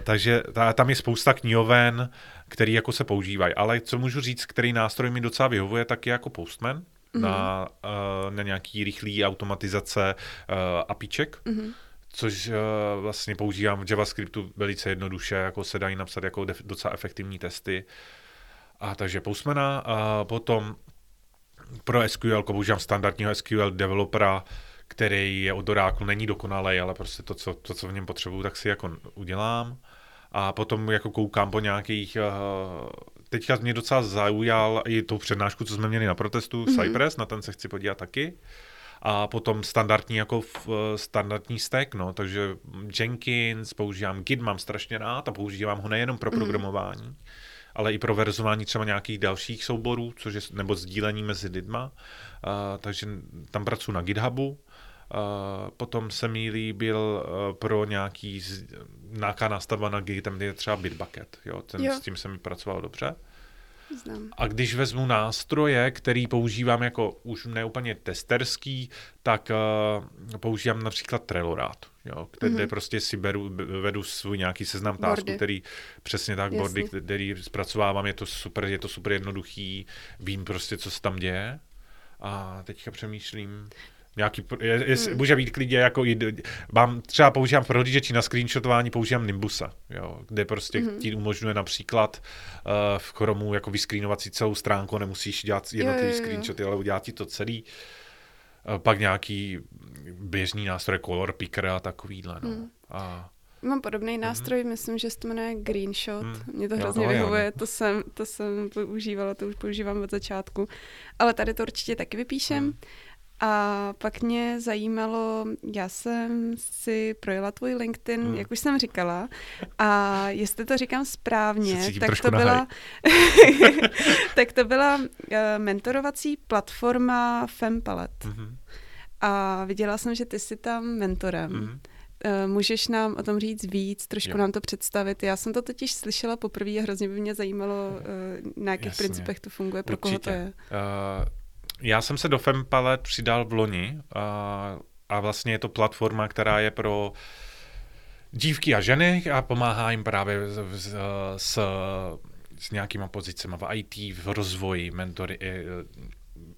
takže ta, tam je spousta knihoven, který jako se používají. Ale co můžu říct, který nástroj mi docela vyhovuje, tak je jako Postman mm-hmm. na, uh, na nějaký rychlý automatizace uh, apíček. Mm-hmm což uh, vlastně používám v JavaScriptu velice jednoduše, jako se dají napsat jako def- docela efektivní testy. A takže Postmana, a potom pro SQL používám standardního SQL developera, který je od Oracle, není dokonalý, ale prostě to co, to, co v něm potřebuju, tak si jako udělám. A potom jako koukám po nějakých, uh, teďka mě docela zaujal i tou přednášku, co jsme měli na protestu, mm-hmm. Cypress, na ten se chci podívat taky. A potom standardní jako v, uh, standardní stack, no, takže Jenkins, používám Git, mám strašně rád a používám ho nejenom pro mm-hmm. programování, ale i pro verzování třeba nějakých dalších souborů, což je, nebo sdílení mezi lidma. Uh, takže tam pracuji na GitHubu potom se mi líbil uh, pro nějaký nějaká nastavba na gig, tam je třeba Bitbucket, jo, ten, jo. s tím jsem pracoval dobře. Znám. A když vezmu nástroje, který používám jako už neúplně testerský, tak uh, používám například Trello rád, jo, kde mm-hmm. prostě si beru, vedu svůj nějaký seznam tásků, který přesně tak, bordy, který zpracovávám, je to super, je to super jednoduchý, vím prostě, co se tam děje. A teďka přemýšlím, Nějaký, je, je, hmm. může být klidně jako, mám, třeba používám pro prohlížeči na screenshotování, používám Nimbusa, jo, kde prostě hmm. ti umožňuje například uh, v Chromu jako vyskrínovat si celou stránku, nemusíš dělat jednotlivý screenshoty, ale udělat ti to celý. Uh, pak nějaký běžný nástroj Color Picker a takovýhle, no. Hmm. A, Mám podobný mhm. nástroj, mm-hmm. myslím, že se to jmenuje Greenshot. Mm. Mě to hrozně no, vyhovuje, to jsem, to jsem používala, to už používám od začátku. Ale tady to určitě taky vypíšem. Mm. A pak mě zajímalo, já jsem si projela tvůj LinkedIn, hmm. jak už jsem říkala, a jestli to říkám správně, tak to, byla, tak to byla uh, mentorovací platforma Fempalet. Hmm. A viděla jsem, že ty jsi tam mentorem. Hmm. Můžeš nám o tom říct víc, trošku jo. nám to představit? Já jsem to totiž slyšela poprvé a hrozně by mě zajímalo, uh, na jakých Jasně. principech to funguje, pro Určitě. koho to je. Uh, já jsem se do Fempalet přidal v loni a, a vlastně je to platforma, která je pro dívky a ženy a pomáhá jim právě s, s, s nějakýma pozicemi v IT, v rozvoji, mentory,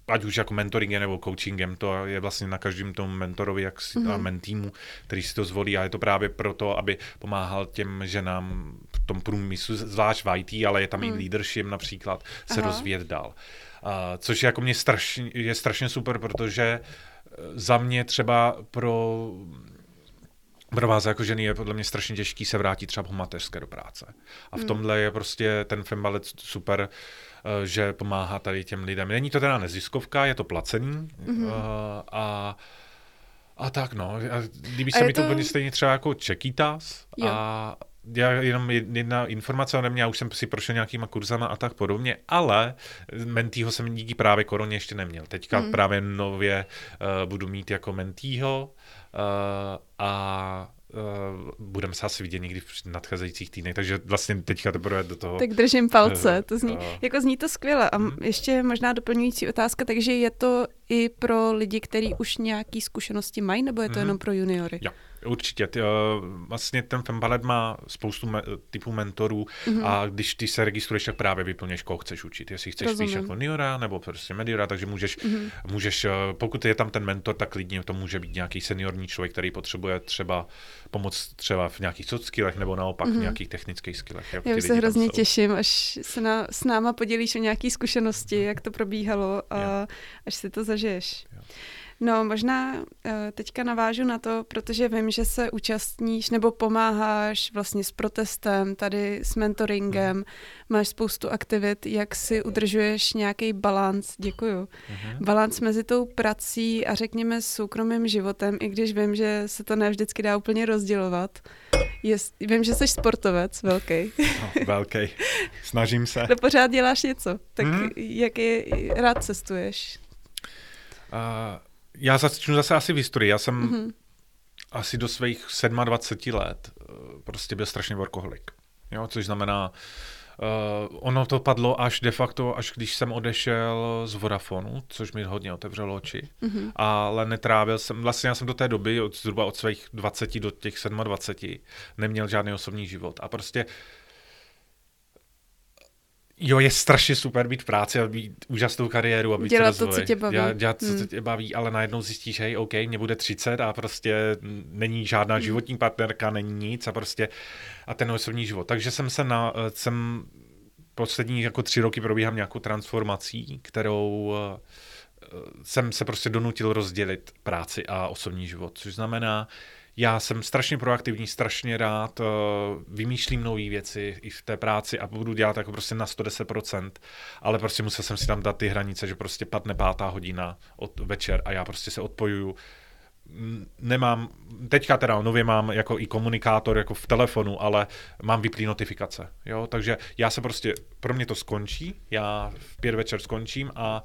ať už jako mentoringem nebo coachingem, to je vlastně na každém tom mentorovi jak si, mm-hmm. a mentýmu, který si to zvolí a je to právě proto, aby pomáhal těm ženám v tom průmyslu, zvlášť v IT, ale je tam mm. i leadership například, se Aha. rozvíjet dál. Uh, což je jako mě strašně, je strašně super, protože eh, za mě třeba pro pro vás jako ženy je podle mě strašně těžký se vrátit třeba po mateřské do práce. A v hmm. tomhle je prostě ten Fembalec super, eh, že pomáhá tady těm lidem. Není to teda neziskovka, je to placený. Mm-hmm. A A tak no, a líbí se mi to úplně stejně třeba jako Čekýtas a já jenom jedna informace ode mě, já už jsem si prošel nějakýma kurzama a tak podobně, ale mentýho jsem díky právě koroně ještě neměl. Teďka mm. právě nově uh, budu mít jako mentýho uh, a uh, budeme se asi vidět někdy v nadcházejících týdnech, takže vlastně teďka teprve do toho. Tak držím palce, to zní, uh, jako zní to skvěle. A uh, ještě možná doplňující otázka, takže je to i pro lidi, kteří už nějaké zkušenosti mají, nebo je to uh, jenom pro juniory? Jo. Určitě. Ty, uh, vlastně ten Fembalet má spoustu me- typů mentorů mm-hmm. a když ty se registruješ, tak právě vyplněš, koho chceš učit. Jestli chceš Rozumím. spíš jako Niora nebo prostě Mediora, takže můžeš, mm-hmm. můžeš uh, pokud je tam ten mentor, tak klidně to může být nějaký seniorní člověk, který potřebuje třeba pomoc třeba v nějakých soft skillech nebo naopak mm-hmm. v mhm. nějakých technických skillech. Já už se hrozně těším, až se na, s náma podělíš o nějaké zkušenosti, jak to probíhalo a yeah. až si to zažiješ. Yeah. No, možná uh, teďka navážu na to, protože vím, že se účastníš nebo pomáháš vlastně s protestem, tady s mentoringem, mm. máš spoustu aktivit, jak si udržuješ nějaký balans, děkuju, mm-hmm. balans mezi tou prací a řekněme soukromým životem, i když vím, že se to ne vždycky dá úplně rozdělovat. Je, vím, že jsi sportovec velký. No, velký. Snažím se. To pořád děláš něco. Tak mm. jak je, rád cestuješ? Uh, já začnu zase asi v historii. Já jsem mm-hmm. asi do svých 27 let eh, prostě byl strašně workoholik. Jo, což znamená, uh, ono to padlo až de facto, až když jsem odešel z Vodafonu, což mi hodně otevřelo oči, mm-hmm. ale netrávil jsem, vlastně já jsem do té doby, od, zhruba od svých 20 do těch 27, neměl žádný osobní život. A prostě uh, Jo, je strašně super být v práci a být úžasnou kariéru a být dělat to, co tě baví. Dělat, dělat hmm. co tě baví, ale najednou zjistíš, hej, OK, mě bude 30 a prostě není žádná hmm. životní partnerka, není nic a prostě a ten osobní život. Takže jsem se na, jsem poslední jako tři roky probíhám nějakou transformací, kterou eh, jsem se prostě donutil rozdělit práci a osobní život, což znamená, já jsem strašně proaktivní, strašně rád, uh, vymýšlím nové věci i v té práci a budu dělat jako prostě na 110%, ale prostě musel jsem si tam dát ty hranice, že prostě padne pátá hodina od večer a já prostě se odpojuju. Nemám, teďka teda nově mám jako i komunikátor jako v telefonu, ale mám vyplý notifikace, jo, takže já se prostě, pro mě to skončí, já v pět večer skončím a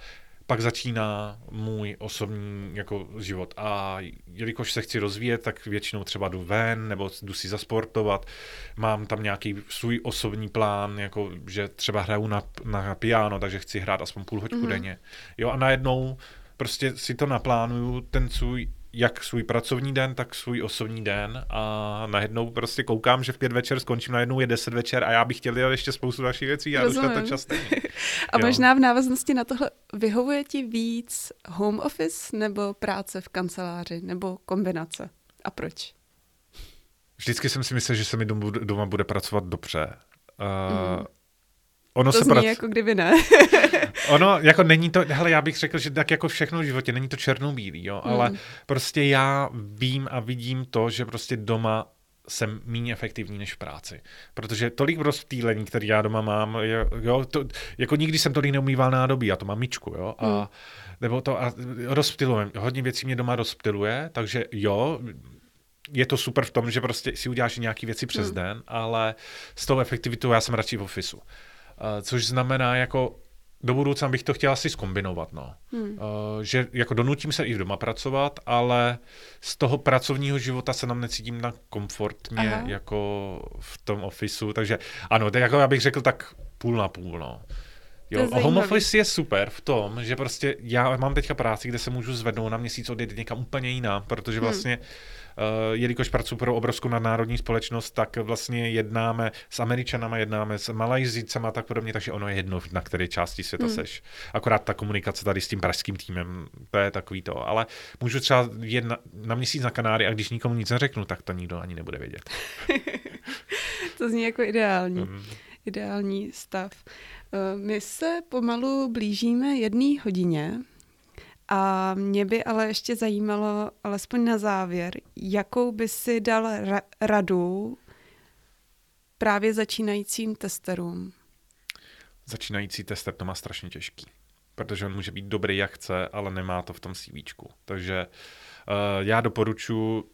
pak začíná můj osobní jako život. A jelikož se chci rozvíjet, tak většinou třeba jdu ven nebo jdu si zasportovat. Mám tam nějaký svůj osobní plán, jako že třeba hraju na, na piano, takže chci hrát aspoň půl hoďku mm-hmm. denně. Jo, a najednou prostě si to naplánuju, ten svůj jak svůj pracovní den, tak svůj osobní den a najednou prostě koukám, že v pět večer skončím, najednou je deset večer a já bych chtěl dělat ještě spoustu dalších věcí a dostat to čas A jo. možná v návaznosti na tohle vyhovuje ti víc home office nebo práce v kanceláři nebo kombinace? A proč? Vždycky jsem si myslel, že se mi doma bude pracovat dobře. Uh, mm. Ono to se zní prac... jako kdyby ne. ono, jako není to, hele, já bych řekl, že tak jako všechno v životě, není to černobílý, jo, mm. ale prostě já vím a vidím to, že prostě doma jsem méně efektivní než v práci. Protože tolik rozptýlení, který já doma mám, jo, to, jako nikdy jsem tolik neumýval nádobí, já to mám myčku, jo, a mm. nebo to a rozptylujeme. Hodně věcí mě doma rozptyluje, takže jo, je to super v tom, že prostě si uděláš nějaké věci přes mm. den, ale s tou efektivitou já jsem radši v ofisu. Uh, což znamená jako do budoucna bych to chtěl asi zkombinovat, no. Hmm. Uh, že jako donutím se i v doma pracovat, ale z toho pracovního života se nám necítím tak komfortně Aha. jako v tom ofisu, takže ano, tak jako já bych řekl tak půl na půl, no. Jo, home office je super v tom, že prostě já mám teďka práci, kde se můžu zvednout na měsíc odjet někam úplně jiná, protože hmm. vlastně hmm jelikož pracuji pro obrovskou nadnárodní společnost, tak vlastně jednáme s Američanama, jednáme s Malajzicama a tak podobně, takže ono je jedno, na které části světa hmm. seš. Akorát ta komunikace tady s tím pražským týmem, to je takový to. Ale můžu třeba jet na, na měsíc na Kanáry a když nikomu nic neřeknu, tak to nikdo ani nebude vědět. to zní jako ideální. Hmm. Ideální stav. Eh, my se pomalu blížíme jedné hodině. A mě by ale ještě zajímalo, alespoň na závěr, jakou by si dal ra- radu právě začínajícím testerům? Začínající tester to má strašně těžký. protože on může být dobrý, jak chce, ale nemá to v tom CVčku. Takže uh, já doporučuji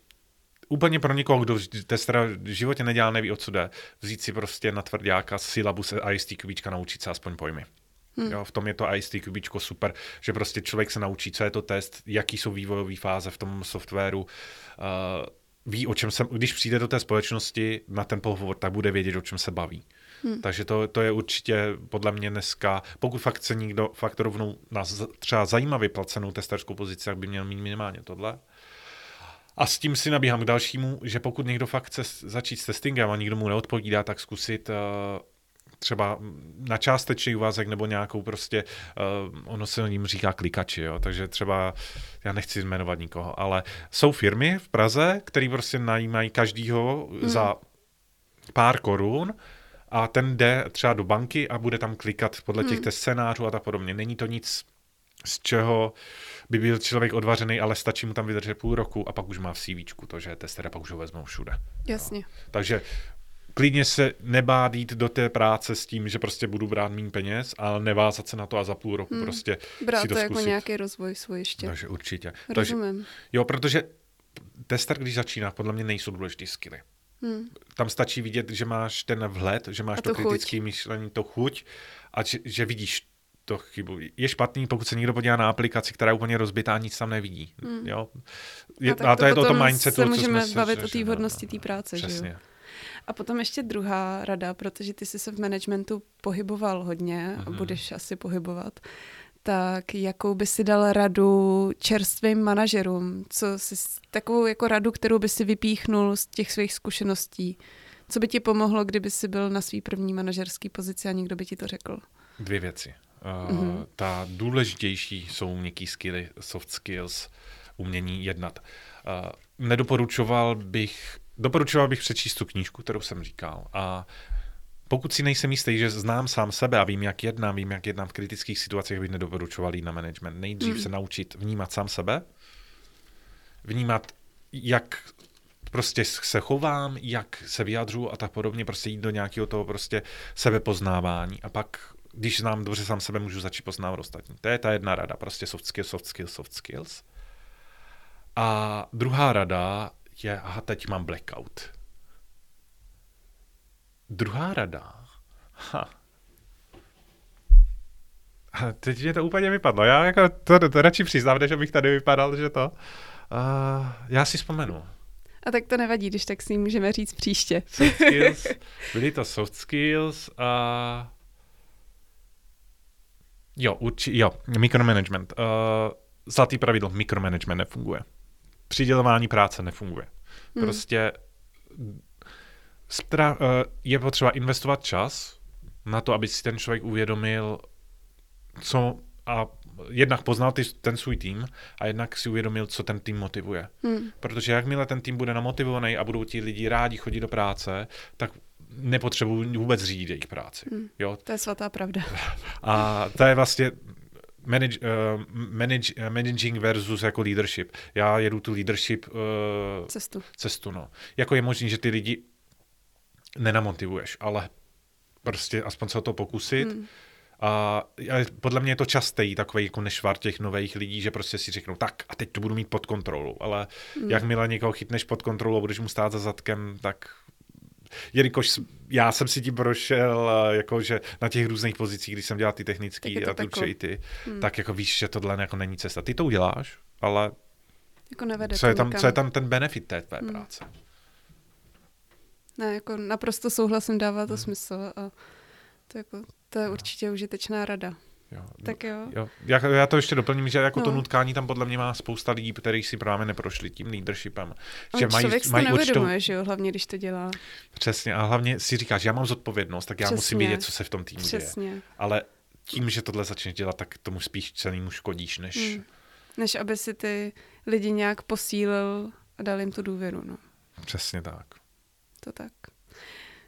úplně pro někoho, kdo testera v životě nedělá, neví, o co jde, vzít si prostě na tvrdáka syllabus IST kubíčka, naučit se aspoň pojmy. Hmm. Jo, v tom je to IST kubíčko super, že prostě člověk se naučí, co je to test, jaký jsou vývojové fáze v tom softwaru, uh, ví, o čem se, když přijde do té společnosti na ten pohovor, tak bude vědět, o čem se baví. Hmm. Takže to, to je určitě podle mě dneska, pokud fakt chce někdo fakt rovnou na třeba zajímavě placenou testerskou pozici, tak by měl mít minimálně tohle. A s tím si nabíhám k dalšímu, že pokud někdo fakt chce začít s testingem a nikdo mu neodpovídá, tak zkusit uh, třeba na částečný úvazek nebo nějakou prostě, uh, ono se jim říká klikači, jo, takže třeba, já nechci jmenovat nikoho, ale jsou firmy v Praze, které prostě najímají každýho hmm. za pár korun a ten jde třeba do banky a bude tam klikat podle hmm. těch scénářů a tak podobně. Není to nic, z čeho by byl člověk odvařený, ale stačí mu tam vydržet půl roku a pak už má v CV to, že je tester a pak už ho vezmou všude. Jasně. No. Takže klidně se nebát jít do té práce s tím, že prostě budu brát méně peněz, ale nevázat se na to a za půl roku hmm. prostě Brát si to, to jako nějaký rozvoj svůj ještě. Takže určitě. Rozumím. Takže, jo, protože tester, když začíná, podle mě nejsou důležitý skily. Hmm. Tam stačí vidět, že máš ten vhled, že máš to, to kritické myšlení, to chuť a že, že vidíš to chybu. Je špatný, pokud se někdo podívá na aplikaci, která je úplně rozbitá, nic tam nevidí. Hmm. Jo? Je, a, a to, to je to o tom mindsetu, se můžeme co jsme bavit se, o té vhodnosti té práce. Přesně. Že jo? A potom ještě druhá rada, protože ty jsi se v managementu pohyboval hodně a mhm. budeš asi pohybovat. Tak jakou by si dal radu čerstvým manažerům? Co jsi, takovou jako radu, kterou by si vypíchnul z těch svých zkušeností? Co by ti pomohlo, kdyby jsi byl na svý první manažerský pozici a někdo by ti to řekl? Dvě věci. Uh, mm-hmm. Ta důležitější jsou měkký skilly, soft skills, umění jednat. Uh, nedoporučoval bych, doporučoval bych přečíst tu knížku, kterou jsem říkal. A pokud si nejsem jistý, že znám sám sebe a vím, jak jednám, vím, jak jednám v kritických situacích, bych nedoporučoval jít na management. Nejdřív mm. se naučit vnímat sám sebe, vnímat, jak prostě se chovám, jak se vyjadřu a tak podobně, prostě jít do nějakého toho prostě sebepoznávání a pak když znám dobře sám sebe, můžu začít poznávat ostatní. To je ta jedna rada, prostě soft skills, soft skills, soft skills. A druhá rada je, aha, teď mám blackout. Druhá rada, ha. A teď mě to úplně vypadlo. Já jako to, to, to radši přiznám, než abych tady vypadal, že to. Uh, já si vzpomenu. A tak to nevadí, když tak si můžeme říct příště. Soft skills, byly to soft skills a Jo, urči, jo, mikromanagement. Uh, zlatý pravidlo, mikromanagement nefunguje. Přidělování práce nefunguje. Hmm. Prostě stra, uh, je potřeba investovat čas na to, aby si ten člověk uvědomil, co a jednak poznal ty, ten svůj tým a jednak si uvědomil, co ten tým motivuje. Hmm. Protože jakmile ten tým bude namotivovaný a budou ti lidi rádi chodit do práce, tak nepotřebuji vůbec řídit jejich práci. Hmm. Jo? To je svatá pravda. A to je vlastně manage, uh, manage, uh, managing versus jako leadership. Já jedu tu leadership uh, cestu. cestu no. Jako je možné, že ty lidi nenamotivuješ, ale prostě aspoň se o to pokusit. Hmm. A podle mě je to častý takový jako nešvar těch nových lidí, že prostě si řeknou, tak a teď to budu mít pod kontrolou. Ale hmm. jakmile někoho chytneš pod kontrolou a budeš mu stát za zadkem, tak jelikož já jsem si tím prošel, jakože na těch různých pozicích, když jsem dělal ty technické a tu i ty, hmm. tak jako víš, že tohle jako není cesta. Ty to uděláš, ale jako nevede co, je tam, co je tam ten benefit té tvé hmm. práce? Ne, jako naprosto souhlasím, dává to hmm. smysl a to, jako, to je určitě užitečná rada. Jo. Tak jo. jo. Já, já to ještě doplním, že jako no. to nutkání tam podle mě má spousta lidí, kteří si právě neprošli tím leadershipem. On že mají, mají určitou... že jo, hlavně když to dělá. Přesně, a hlavně si říkáš, že já mám zodpovědnost, tak já Přesně. musím vědět, co se v tom týmu Přesně. děje. Ale tím, že tohle začneš dělat, tak tomu spíš celému škodíš, než... Hmm. Než aby si ty lidi nějak posílil a dal jim tu důvěru, no. Přesně tak. To tak.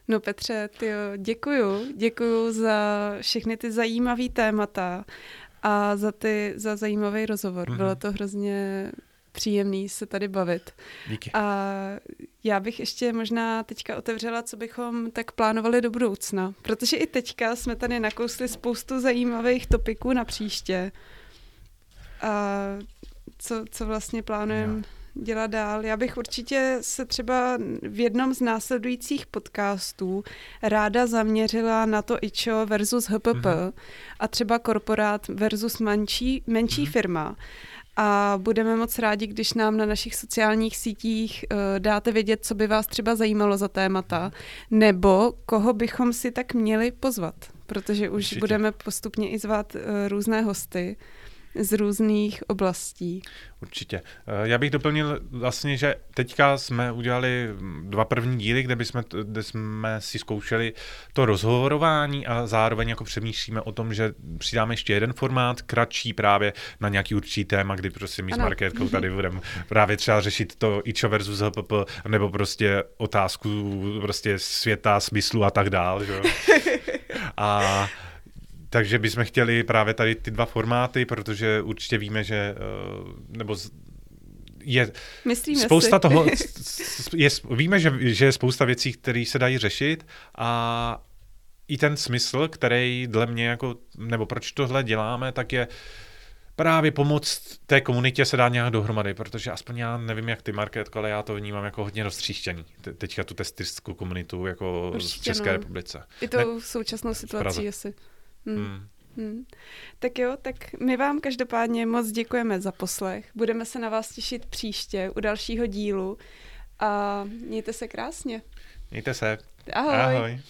No Petře, tyjo, děkuju. Děkuju za všechny ty zajímavé témata a za, ty, za zajímavý rozhovor. Mm-hmm. Bylo to hrozně příjemný se tady bavit. Díky. A já bych ještě možná teďka otevřela, co bychom tak plánovali do budoucna. Protože i teďka jsme tady nakousli spoustu zajímavých topiků na příště. A co, co vlastně plánujeme dělat dál. Já bych určitě se třeba v jednom z následujících podcastů ráda zaměřila na to IČO versus HPP mm-hmm. a třeba korporát versus menší, menší mm-hmm. firma. A budeme moc rádi, když nám na našich sociálních sítích uh, dáte vědět, co by vás třeba zajímalo za témata, nebo koho bychom si tak měli pozvat, protože už Určitě. budeme postupně i zvát uh, různé hosty z různých oblastí. Určitě. Eh, já bych doplnil vlastně, že teďka jsme udělali dva první díly, kde, bychom, kde jsme si zkoušeli to rozhovorování a zároveň jako přemýšlíme o tom, že přidáme ještě jeden formát, kratší právě na nějaký určitý téma, kdy prostě my ano. s Marketkou tady budeme právě třeba řešit to IČO versus HPP, nebo prostě otázku prostě světa, smyslu a tak dál. Že? A takže bychom chtěli právě tady ty dva formáty, protože určitě víme, že eh, nebo je Myslíme spousta si. toho, je, víme, že, že je spousta věcí, které se dají řešit a i ten smysl, který dle mě jako, nebo proč tohle děláme, tak je právě pomoct té komunitě se dá nějak dohromady, protože aspoň já nevím, jak ty, Marketko, ale já to vnímám jako hodně roztříštěný. Teďka tu testerskou komunitu jako Určitě, v České no. republice. I tou ne, současnou situací asi. Hmm. Hmm. Hmm. Tak jo, tak my vám každopádně moc děkujeme za poslech. Budeme se na vás těšit příště u dalšího dílu a mějte se krásně. Mějte se. Ahoj. Ahoj.